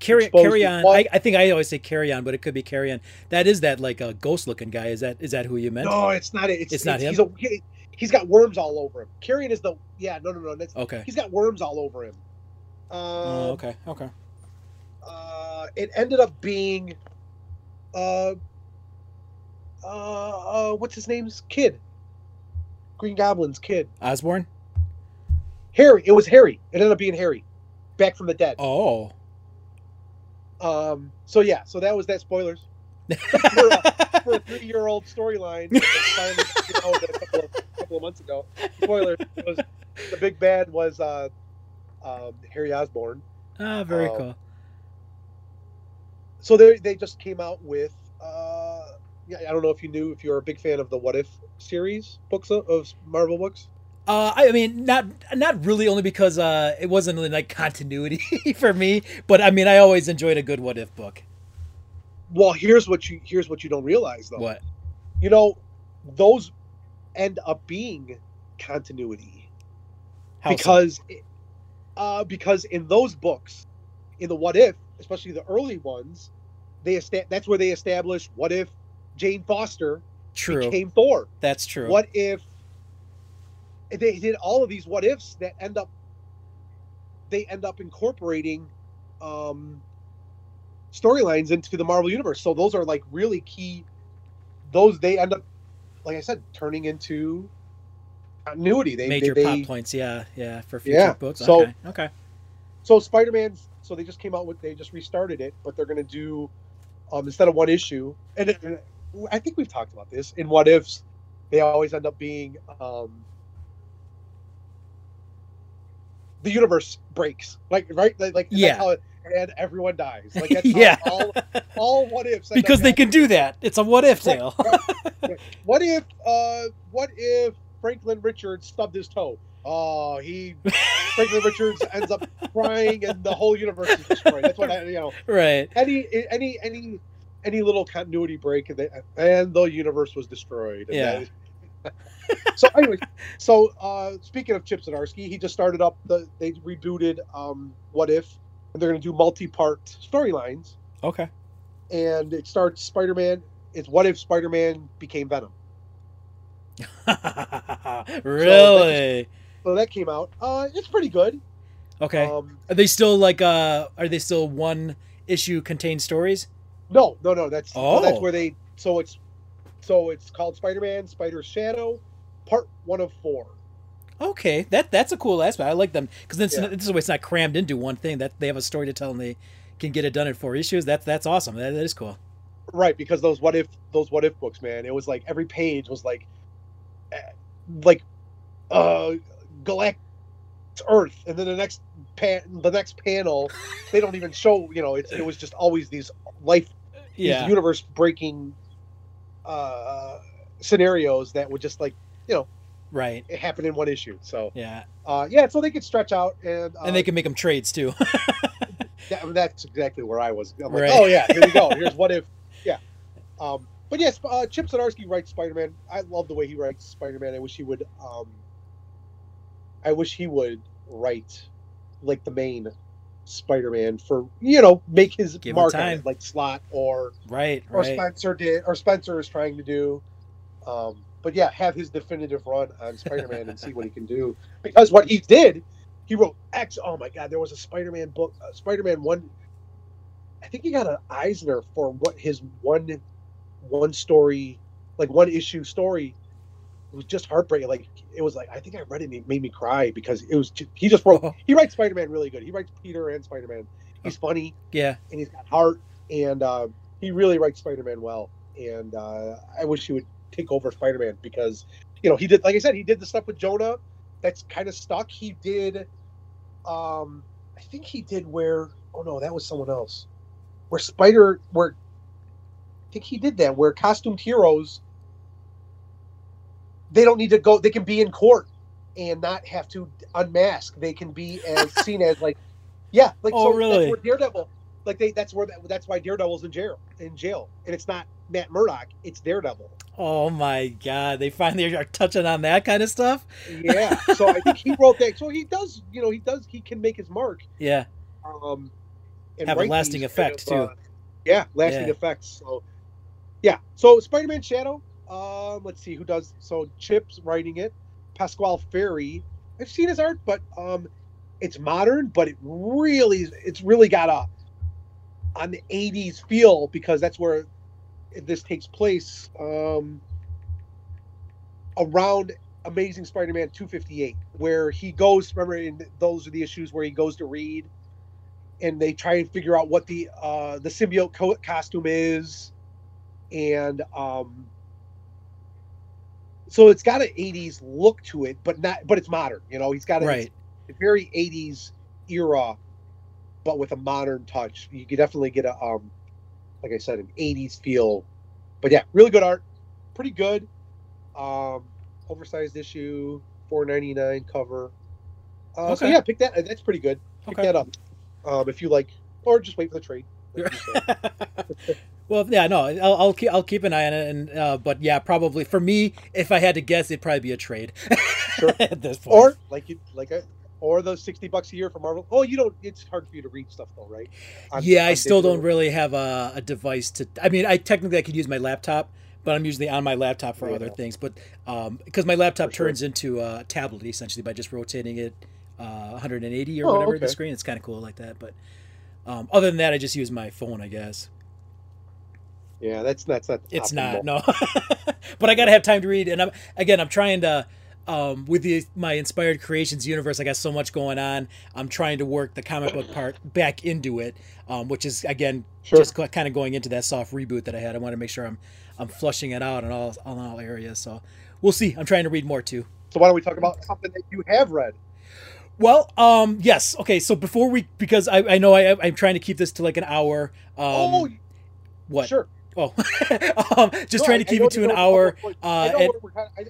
Carry carry on. I, I think I always say carry on, but it could be carry on. That is that like a ghost looking guy. Is that is that who you meant? no, it's not it. It's, It's not He's, a, he, he's got worms all over him. Carrion is the yeah no no no. That's, Okay. He's got worms all over him. Um, Oh, okay. Okay. uh, it ended up being uh, uh, uh, what's his name's kid? Green Goblin's kid. Osborn. Harry. It was Harry. It ended up being Harry, back from the dead. Oh. Um. So yeah. So that was that. Spoilers for, a, for a three-year-old storyline. that finally came out a couple of, couple of months ago. Spoiler: was the big bad was uh, um, Harry Osborn. Ah, very Um, cool. So they they just came out with. Uh, I don't know if you knew if you're a big fan of the What If series books of, of Marvel books. Uh, I mean, not not really, only because uh, it wasn't really like continuity for me. But I mean, I always enjoyed a good what if book. Well, here's what you here's what you don't realize though. What? You know, those end up being continuity. How so? because uh, because in those books, in the what if, especially the early ones, they esta- that's where they establish what if Jane Foster true, became Thor. that's true. What if they did all of these what ifs that end up they end up incorporating um storylines into the Marvel universe. So those are like really key those they end up like I said turning into continuity. They Major they, plot they, points, yeah, yeah, for future Yeah, books. so- okay, okay. so Spider-Man. So they just came out with they just restarted it, but they're going to do um instead of one issue, and, and I think we've talked about this in what ifs. They always end up being um the universe breaks, like right, like, like Yeah. how it, and everyone dies. Like that's Yeah. all all what ifs Because they can do that. It's a what if tale. What if uh what if Franklin Richards stubbed his toe? Oh, he Franklin Richards ends up crying and the whole universe is destroyed. That's what I, you know. right. Any any any any little continuity break and, they, and the universe was destroyed. Yeah. that- so anyway, so uh speaking of Chip Zdarsky, he just started up the they rebooted um What If and they're going to do multi-part storylines Okay. and it starts Spider-Man it's What If Spider-Man became Venom. really? So that came out. Uh, it's pretty good. Okay. Um, Are they still like uh are they still one issue contained stories? No, no, no. That's so that's Oh. where they. So it's so it's called Spider-Man: Spider Shadow, part one of four. Okay, that that's a cool aspect. I like them because this, Yeah. this is way it's not crammed into one thing. That they have a story to tell and they can get it done in four issues. That's that's awesome. That, that is cool. Right, because those what if those what if books, man. It was like every page was like, eh, like, uh, Galactic Earth, and then the next pan, the next panel, they don't even show. You know, it's, it was just always these life Yeah. universe breaking uh scenarios that would just like you know right. it happen in one issue so Yeah. uh yeah so they could stretch out and uh, And they can make them trades too. that- I mean, that's exactly where i was i'm like Right. oh yeah here we go here's what if yeah um but yes uh chip Zdarsky writes spider-man i love the way he writes spider-man i wish he would um i wish he would write like the main spider-man for you know make his Give mark on like Slott or right. or Right. Spencer did, or Spencer is trying to do. Um, but yeah, have his definitive run on Spider-Man and see what he can do. Because what he did, he wrote X. Oh my God, there was a Spider-Man book, uh, Spider-Man one. I think he got an Eisner for what his one, one story, like one issue story. It was just heartbreaking. Like it was like I think I read it and it made me cry because it was. Just, he just wrote. Oh. He writes Spider-Man really good. He writes Peter and Spider-Man. He's funny Yeah. and he's got heart, and uh, he really writes Spider-Man well. And uh, I wish he would take over Spider-Man because, you know, he did, like I said, he did the stuff with Jonah that's kind of stuck. He did, um, I think he did where, oh no, that was someone else, where Spider, where I think he did that, where costumed heroes, they don't need to go, they can be in court and not have to unmask. They can be as seen as like, yeah, like Oh, so really? that's where Daredevil, like they, that's where that, that's why Daredevil's in jail, in jail, and it's not Matt Murdock, it's Daredevil. Oh my God! They finally are touching on that kind of stuff. Yeah, so I think he wrote that. So he does, you know, he does, he can make his mark. Yeah. Um, and Have a lasting effect, kind of, too. uh, yeah, lasting Yeah. effects. So, yeah. So Spider-Man Shadow. Um, let's see who does. So Chip's writing it. Pasqual Ferry. I've seen his art, but um, it's modern, but it really, it's really got a on the '80s feel because that's where this takes place. Um, around Amazing Spider-Man 258, where he goes. Remember, in those are the issues where he goes to read, and they try and figure out what the uh, the symbiote co- costume is, and um, so it's got an 80s look to it, but not. But it's modern. You know, he's got a Right. it's very 80s era, but with a modern touch. You could definitely get a um, like I said, an 80s feel. But yeah, really good art, pretty good. Um, oversized issue, 4.99 cover. Uh, So yeah, pick that. That's pretty good. Pick Okay. that up. Um, if you like, or just wait for the trade. like you said. well, yeah, no, I'll, I'll keep I'll keep an eye on it, and uh, but yeah, probably for me, if I had to guess, it'd probably be a trade Sure. at this point. or like you like a, or those 60 bucks a year for Marvel. Oh, you don't. It's hard for you to read stuff though, right? Yeah, I on still digital. don't really have a, a device to. I mean, I technically I could use my laptop, but I'm usually on my laptop for Yeah. other things. But because my laptop sure. turns into a tablet essentially by just rotating it uh, 180 or Oh, whatever the screen, it's kind of cool like that. But um, other than that, I just use my phone, I guess. Yeah, that's that's not. It's optimal. not no, but I gotta have time to read, and I'm again I'm trying to. Um, with the my inspired creations universe, I got so much going on. I'm trying to work the comic book part back into it, um, which is again Sure. just kind of going into that soft reboot that I had. I want to make sure I'm I'm flushing it out in all in all areas. So we'll see. I'm trying to read more too. So why don't we talk about something that you have read? Well, um, yes, okay. So before we, because I, I know I I'm trying to keep this to like an hour. Um, oh, what? sure. Oh, um, just No, trying to keep it to an hour. Uh, and, we're- we're kinda- I-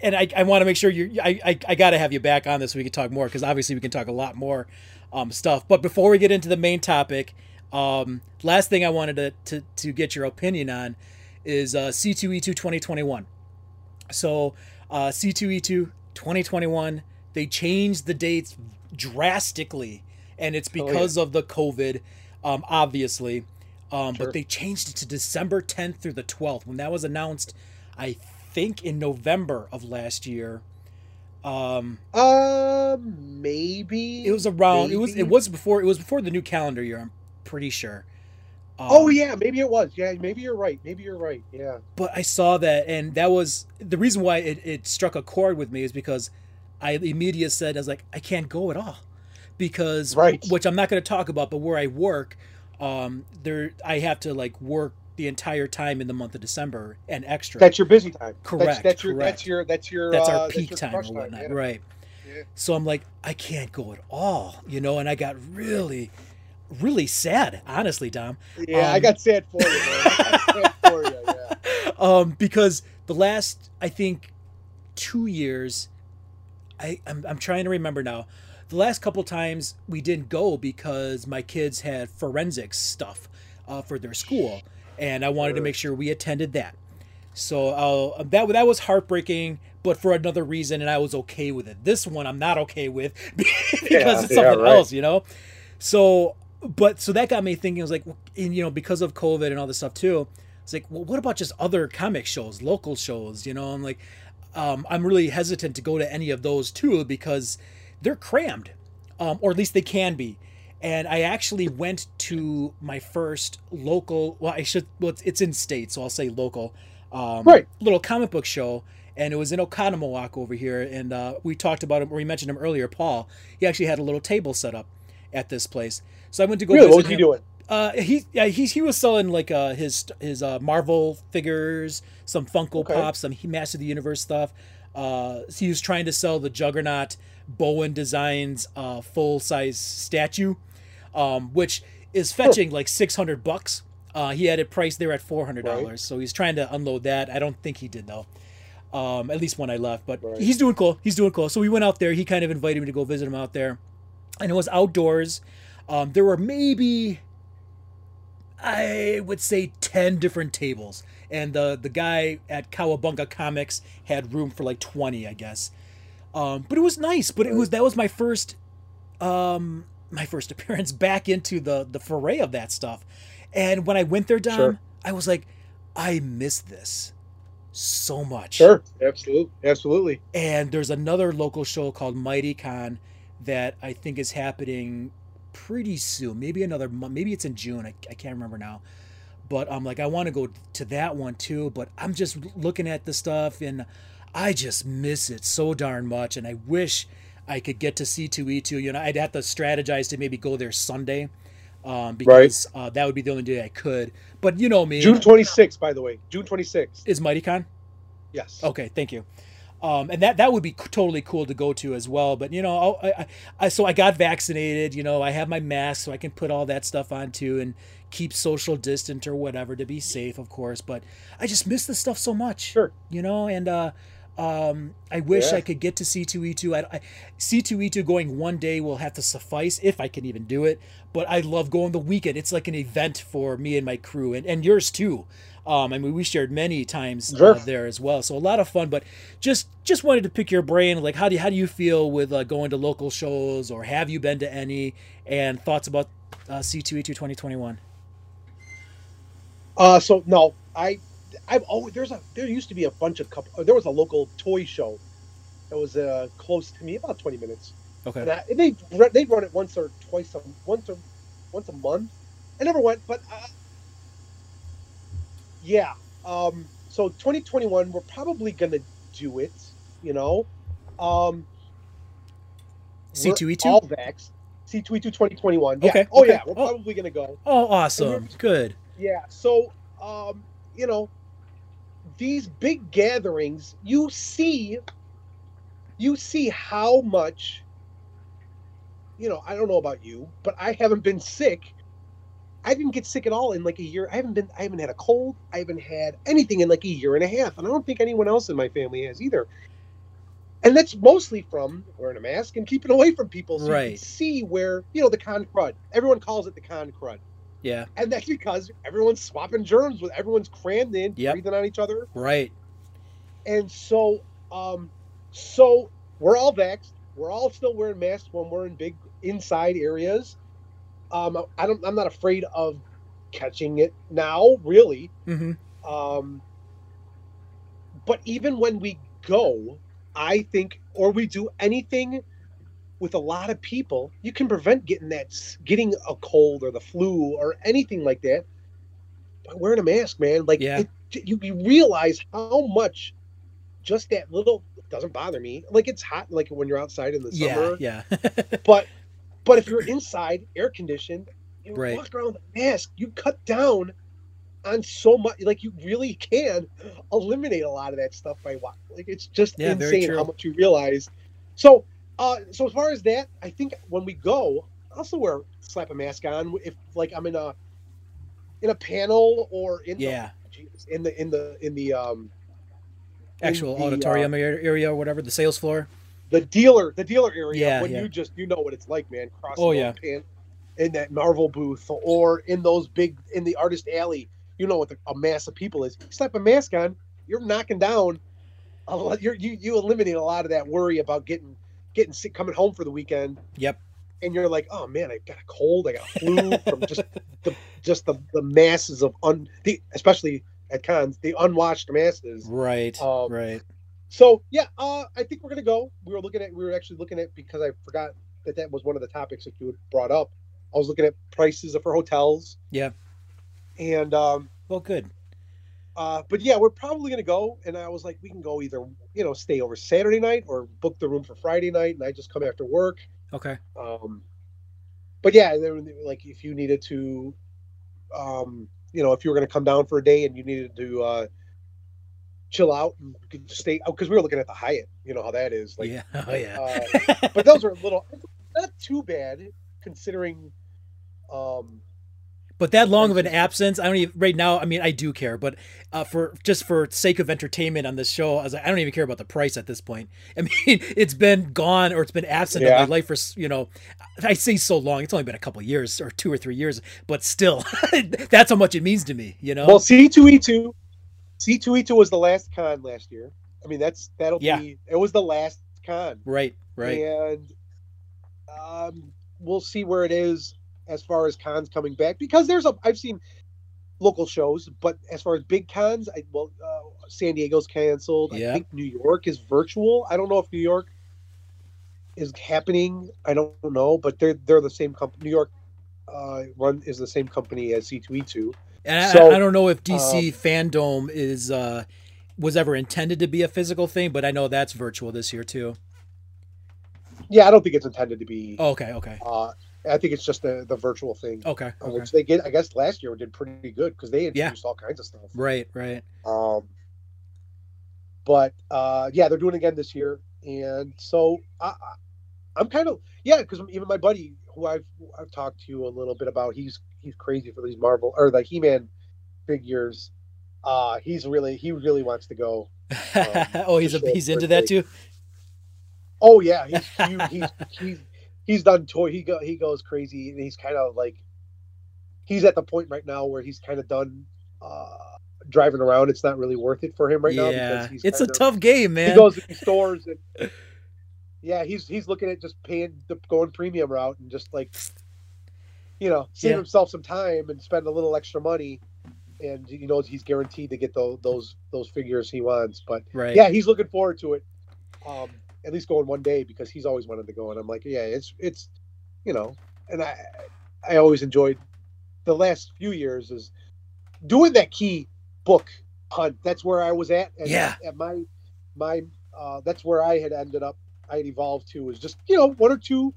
and I, I want to make sure you I, I, I got to have you back on this so we can talk more because obviously we can talk a lot more um, stuff. But before we get into the main topic, um, last thing I wanted to, to, to get your opinion on is uh, C2E2 2021. So uh, C2E2 2021, they changed the dates drastically, and it's Oh, yeah. because of the COVID, um, obviously. Um, Sure. But they changed it to December 10th through the 12th. When that was announced, I think in November of last year. Um, Um, maybe it was around. It was. It was before. It was before the new calendar year. I'm pretty sure. Um, Oh yeah, maybe it was. Yeah, maybe you're right. Maybe you're right. Yeah. but I saw that, and that was the reason why it, it struck a chord with me is because I immediately said I was like I can't go at all because Right. which I'm not going to talk about, but where I work, um, there I have to like work the entire time in the month of December and extra. That's your busy time. Correct, That's, that's your. correct. That's your. That's your. That's uh, our peak your time or whatnot, yeah. right? Yeah. So I'm like I can't go at all, you know, and I got really, really sad, honestly, Dom. Yeah, I Um, got sad for you, man. I sad for you. Yeah. um, because the last I think two years, I I'm, I'm trying to remember now. The last couple times we didn't go because my kids had forensics stuff uh, for their school, and I wanted to make sure we attended that. So uh, that that was heartbreaking, but for another reason, and I was okay with it. This one I'm not okay with because Yeah, it's yeah, something right. else, you know. So, but so that got me thinking. I was like, and, you know, because of COVID and all this stuff too. It's like, well, what about just other comic shows, local shows? You know, I'm like, um, I'm really hesitant to go to any of those too because they're crammed, um, or at least they can be. And I actually went to my first local. Well, I should. Well, it's, it's in state, so I'll say local. Um, Right. Little comic book show, and it was in Oconomowoc over here. And uh, we talked about him. Or we mentioned him earlier. Paul. He actually had a little table set up at this place. So I went to go. Really, what was he him. doing? Uh, he yeah he he was selling like uh his his uh Marvel figures, some Funko Okay. Pops, some Master of the Universe stuff. Uh, he was trying to sell the Juggernaut Bowen Designs uh full size statue, um, which is fetching like six hundred bucks. Uh, he had it priced there at four hundred dollars, Right. so he's trying to unload that. I don't think he did though. Um, at least when I left, but Right. he's doing cool. He's doing cool. So we went out there. He kind of invited me to go visit him out there, and it was outdoors. Um, there were maybe I would say 10 different tables. And the the guy at Kawabunga Comics had room for like 20, I guess. Um, but it was nice, but it was that was my first um my first appearance back into the the foray of that stuff. And when I went there, Dom, Sure. I was like I miss this so much. Sure, absolutely, absolutely. And there's another local show called Mighty Con that I think is happening pretty soon. Maybe another month. Maybe it's in June. I, I can't remember now. But I'm like, I want to go to that one too. But I'm just looking at the stuff and I just miss it so darn much, and I wish I could get to C2E2. You know, I'd have to strategize to maybe go there Sunday, um, because uh, that would be the only day I could. But you know me, June 26th, by the way. June 26th. is MightyCon. Yes. Okay, thank you. Um, and that that would be totally cool to go to as well. But you know, I, I, I so I got vaccinated. You know, I have my mask, so I can put all that stuff on too, and keep social distant or whatever to be safe, of course. But I just miss this stuff so much. Sure. You know, and uh, um, I wish Yeah. I could get to C2E2. I, I, C2E2 going one day will have to suffice if I can even do it. But I love going the weekend. It's like an event for me and my crew, and, and yours too. Um, I mean, we shared many times Sure. uh, there as well, so a lot of fun. But just just wanted to pick your brain. Like, how do you, how do you feel with uh, going to local shows, or have you been to any? And thoughts about uh, C2E2 2021. Uh, so no, I, I've always there's a there used to be a bunch of couple. There was a local toy show that was uh, close to me, about 20 minutes. Okay. And, I, and they they run it once or twice a once or once a month. I never went, but uh, yeah. Um, so 2021, we're probably gonna do it. You know, um, C2E2. all vax. C2E2 2021. Yeah. Okay, Oh okay. yeah, we're Oh. probably gonna go. Oh, awesome! Good. Yeah. So, um, you know, these big gatherings, you see, you see how much. You know, I don't know about you, but I haven't been sick. I didn't get sick at all in like a year. I haven't been. I haven't had a cold. I haven't had anything in like a year and a half, and I don't think anyone else in my family has either. And that's mostly from wearing a mask and keeping away from people, so you Right. can see where you know the con crud. Everyone calls it the con crud. Yeah. And that's because everyone's swapping germs with everyone's crammed in, Yep. breathing on each other. Right. And so um so we're all vaxxed. We're all still wearing masks when we're in big inside areas. Um I don't I'm not afraid of catching it now, really. Mm-hmm. Um but even when we go, I think or we do anything with a lot of people, you can prevent getting that getting a cold or the flu or anything like that by wearing a mask, man. Like Yeah. it, you, you realize how much just that little doesn't bother me. Like it's hot, like when you're outside in the Yeah. summer. Yeah. But but if you're inside, air conditioned, you Right. walk around with a mask, you cut down on so much. Like you really can eliminate a lot of that stuff by walking. like it's just Yeah, insane how much you realize. So uh so as far as that, I think when we go, I'll still wear slap a mask on if like I'm in a in a panel or in yeah. the, in the in the in the um Actual the, uh, auditorium ar- area or whatever, the sales floor. the dealer the dealer area Yeah, when yeah. you just you know what it's like man crossing Oh, yeah. pan- in that marvel booth or in those big in the artist alley you know what the, a mass of people is you slap a mask on you're knocking down a lot, you're, you you eliminate a lot of that worry about getting getting sick coming home for the weekend Yep. and you're like oh man i got a cold i got a flu from just the just the, the masses of un the especially at cons the unwashed masses Right. Um, right. so yeah, uh, I think we're gonna go. We were looking at, we were actually looking at because I forgot that that was one of the topics that you had brought up. I was looking at prices for hotels. Yeah. And um, Well, good. Uh, but yeah, we're probably gonna go. And I was like, we can go either you know stay over Saturday night or book the room for Friday night, and I just come after work. Okay. Um, but yeah, there, like if you needed to, um, you know, if you were gonna come down for a day and you needed to uh, chill out and you could stay, because we were looking at the Hyatt. You know how that is. Like, yeah. Oh yeah. uh, but those are a little not too bad considering. Um, But that long of an absence, I don't even right now. I mean, I do care, but uh, for just for sake of entertainment on this show, I was like, I don't even care about the price at this point. I mean, it's been gone or it's been absent Yeah. of my life for you know, I say so long. It's only been a couple of years or two or three years, but still, that's how much it means to me. You know? well, C two E two, C two E two was the last con last year. I mean, that's that'll Yeah. be it was the last con. right. Right. and um, we'll see where it is as far as cons coming back because there's a I've seen local shows, but as far as big cons, I well, uh, San Diego's canceled. Yeah. I think New York is virtual. I don't know if New York is happening. I don't know, but they're they're the same company. New York uh, run is the same company as C two E two. And So, I, I don't know if DC Fandom is uh was ever intended to be a physical thing, but I know that's virtual this year too. Yeah, I don't think it's intended to be. Oh, okay, okay, Uh, I think it's just the the virtual thing, okay, uh, okay. which they get. I guess last year did pretty good because they Yeah. introduced all kinds of stuff. Right, right. Um, but uh, yeah, they're doing it again this year, and so I, I'm kind of yeah, because even my buddy who I've I've talked to a little bit about, he's he's crazy for these Marvel or the He-Man figures. Uh, he's really he really wants to go. oh, he's a, Um, he's into that too. Oh yeah, he's huge. he's he's he's done toy. He go he goes crazy, and he's kind of like he's at the point right now where he's kind of done uh driving around. It's not really worth it for him right now yeah, because he's it's a of- tough game, man. He goes to stores and yeah, he's he's looking at just paying the going premium route and just like you know save Yeah. himself some time and spend a little extra money. And he knows he's guaranteed to get those those those figures he wants. But right. yeah, he's looking forward to it. Um, at least going one day because he's always wanted to go, and I'm like, yeah, it's it's, you know, and I I always enjoyed the last few years is doing that key book hunt. That's where I was at. And Yeah. At my my uh, that's where I had ended up. I had evolved to was just you know one or two,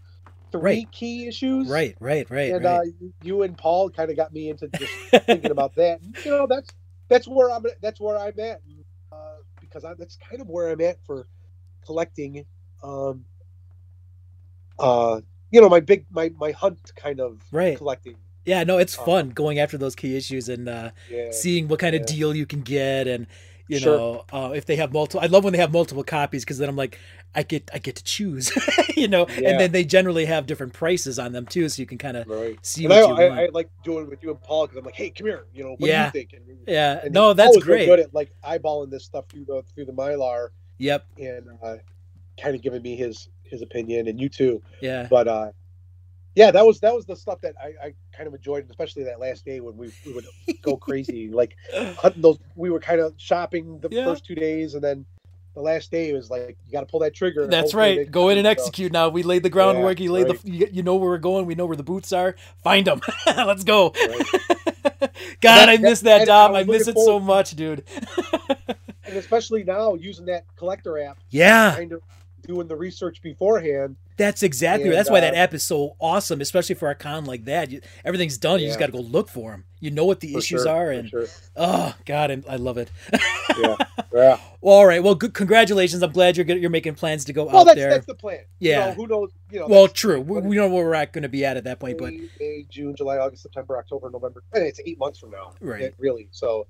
three Right. key issues. Right, right, right, And right. uh, you- and Paul kind of got me into just thinking about that. You know, that's that's where I'm. That's where I'm at, uh, because I, that's kind of where I'm at for collecting. Um, uh, you know, my big my my hunt kind of Right. collecting. yeah, no, it's uh, fun going after those key issues and uh, Yeah, seeing what kind of deal you can get and you Sure. know uh, if they have multiple i love when they have multiple copies because then i'm like i get i get to choose you know Yeah. and then they generally have different prices on them too so you can kind of right. see And what I, you I, want I like doing it with you and Paul because I'm like, hey, come here. You know, what Yeah. do you think? And, yeah and no that's great Good at like eyeballing this stuff through the through the mylar yep. and uh, kind of giving me his his opinion, and you too. yeah. But uh yeah that was that was the stuff that i, I kind of enjoyed especially that last day when we, we would go crazy like hunting those we were kind of shopping the Yeah. first two days and then the last day was like you got to pull that trigger that's right. go in and so- execute now. We laid the groundwork. Yeah, you laid right. the you, you know where we're going. We know where the boots are. Find them let's go. Right. god i miss that and dom I i miss it so much dude and especially now using that collector app yeah kind of doing the research beforehand That's exactly. And, that's why that uh, app is so awesome, especially for a con like that. You, everything's done. You just got to go look for them. You know what the for issues sure, are, and sure. oh god, I, I love it. yeah yeah Well, all right. Well, good. Congratulations. I'm glad you're good, you're making plans to go well out that's there. that's the plan Yeah. you know, who knows you know well, true. We, we know where we're at going to be at at that point, but May, May, June, July, August, September, October, November. And it's eight months from now. Right. Really. So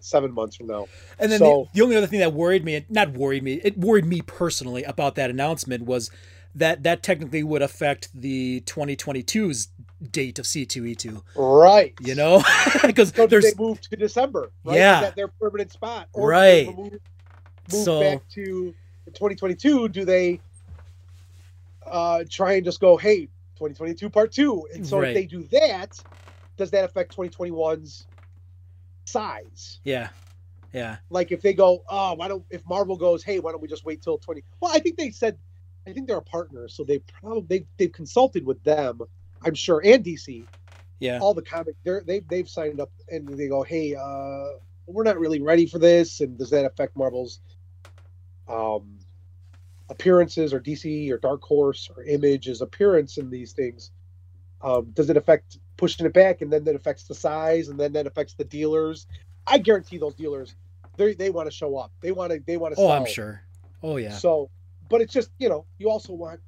seven months from now. And then So- the, the only other thing that worried me, not worried me, it worried me personally about that announcement was that that technically would affect the 2022's date of C2E2. Right. You know, because So there's they move to December? Right? Yeah. Is that their permanent spot? Or Right. Move, move So- back to 2022. Do they uh, try and just go, hey, 2022 part two? And so Right. if they do that, does that affect 2021's size? yeah, yeah, like if they go, oh, why don't if Marvel goes, hey, why don't we just wait till twenty? Well, I think they said, I think they're a partner, so they probably they've, they've consulted with them, I'm sure, and DC, yeah, all the comic, they're they they've signed up, and they go, hey, uh, we're not really ready for this, and does that affect Marvel's um appearances or DC or Dark Horse or Image's appearance in these things? Um, does it affect pushing it back, and then that affects the size, and then that affects the dealers? I guarantee those dealers, they they want to show up. They want to they want to. Oh, I'm sure. Oh yeah, So, but it's just you know you also want,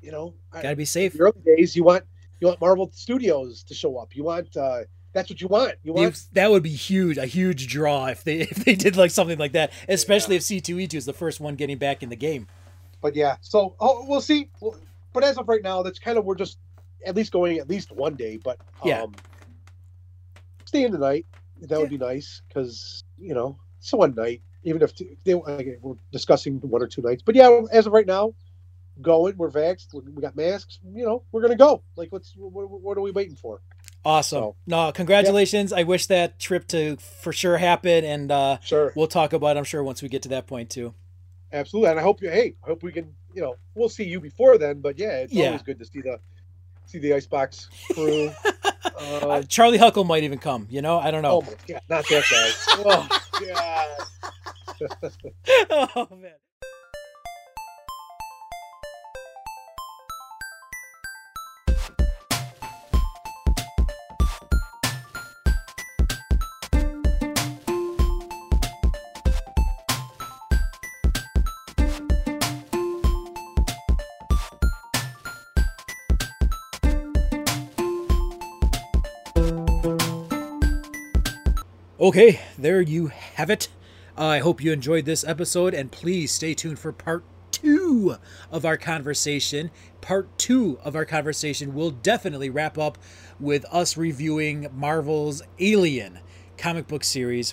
you know, I- gotta be safe. the early days you want you want Marvel Studios to show up. You want uh that's what you want. You want that would be huge, a huge draw if they if they did like something like that, especially if C2E2 is the first one getting back in the game. but yeah. So oh, we'll see. But as of right now, that's kind of we're just at least going at least one day. But um, Yeah. staying the night that would be nice because you know it's one night. Even if they like, we're discussing one or two nights, but yeah, as of right now, going. We're vaxxed. We got masks. You know, we're gonna go. Like, what's what, what are we waiting for? Awesome. So- No, congratulations. I wish that trip to for sure happen, and uh, Sure, we'll talk about. it, I'm sure once we get to that point too. absolutely. And I hope you. Hey, I hope we can. You know, we'll see you before then. But yeah, it's Yeah. always good to see the see the icebox crew. Uh, Charlie Huckle might even come. You know, I don't know. oh my god, not that guy. Oh, Yeah. oh man. Okay, there you have it. I hope you enjoyed this episode, and please stay tuned for part two of our conversation. Part two of our conversation will definitely wrap up with us reviewing Marvel's Alien comic book series,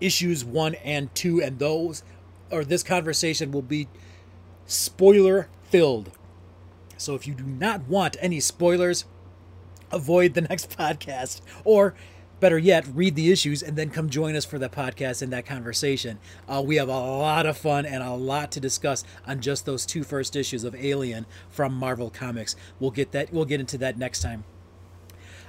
issues one and two, and those, or this conversation will be spoiler filled. So if you do not want any spoilers, avoid the next podcast or better yet, read the issues and then come join us for the podcast and that conversation. Uh, we have a lot of fun and a lot to discuss on just those two first issues of Alien from Marvel Comics. We'll get that. We'll get into that next time.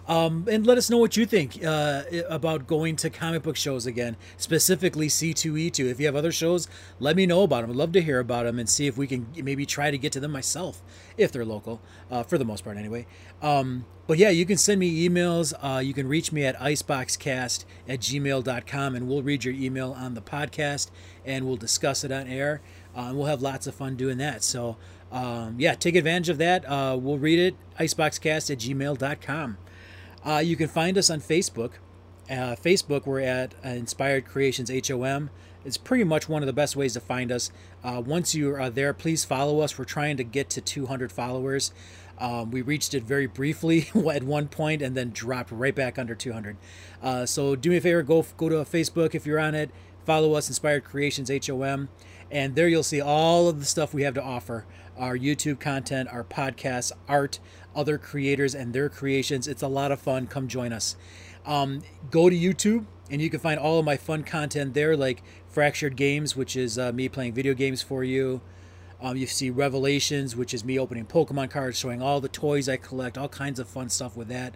Um, and let us know what you think uh, about going to comic book shows again, specifically C2E2. If you have other shows, let me know about them. I'd love to hear about them and see if we can maybe try to get to them myself, if they're local, uh, for the most part anyway. Um, but yeah, you can send me emails. Uh, you can reach me at iceboxcast at gmail.com and we'll read your email on the podcast and we'll discuss it on air. Uh, and we'll have lots of fun doing that. So, um, yeah, take advantage of that. Uh, we'll read it, iceboxcast at gmail.com. Uh, you can find us on Facebook. Uh, Facebook, we're at uh, Inspired Creations HOM. It's pretty much one of the best ways to find us. Uh, once you are there, please follow us. We're trying to get to 200 followers. Um, we reached it very briefly at one point and then dropped right back under 200. Uh, so do me a favor, go go to Facebook if you're on it. Follow us, Inspired Creations HOM, and there you'll see all of the stuff we have to offer: our YouTube content, our podcasts, art, other creators and their creations. It's a lot of fun. Come join us. Um, go to YouTube and you can find all of my fun content there, like Fractured Games, which is uh, me playing video games for you. Um, you see Revelations, which is me opening Pokemon cards, showing all the toys I collect, all kinds of fun stuff with that.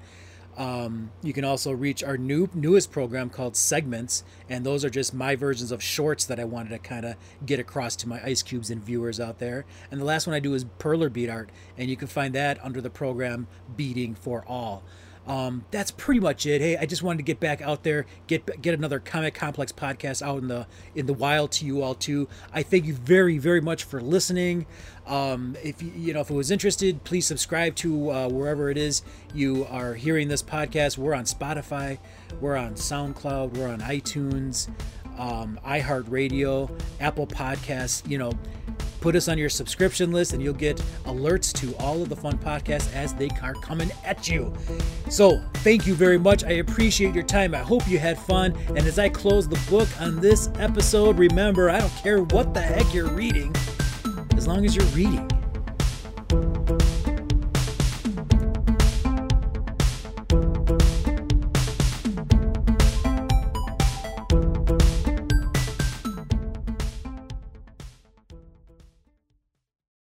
Um, you can also reach our new newest program called Segments, and those are just my versions of shorts that I wanted to kind of get across to my ice cubes and viewers out there. And the last one I do is Perler Bead Art, and you can find that under the program Beading for All. Um, that's pretty much it. Hey, I just wanted to get back out there, get get another comic complex podcast out in the in the wild to you all too. I thank you very very much for listening. Um, if you you know if it was interested, please subscribe to uh, wherever it is you are hearing this podcast. We're on Spotify, we're on SoundCloud, we're on iTunes, um, iHeartRadio, Apple Podcasts. You know Put us on your subscription list and you'll get alerts to all of the fun podcasts as they are coming at you. So, thank you very much. I appreciate your time. I hope you had fun. And as I close the book on this episode, remember, I don't care what the heck you're reading, as long as you're reading.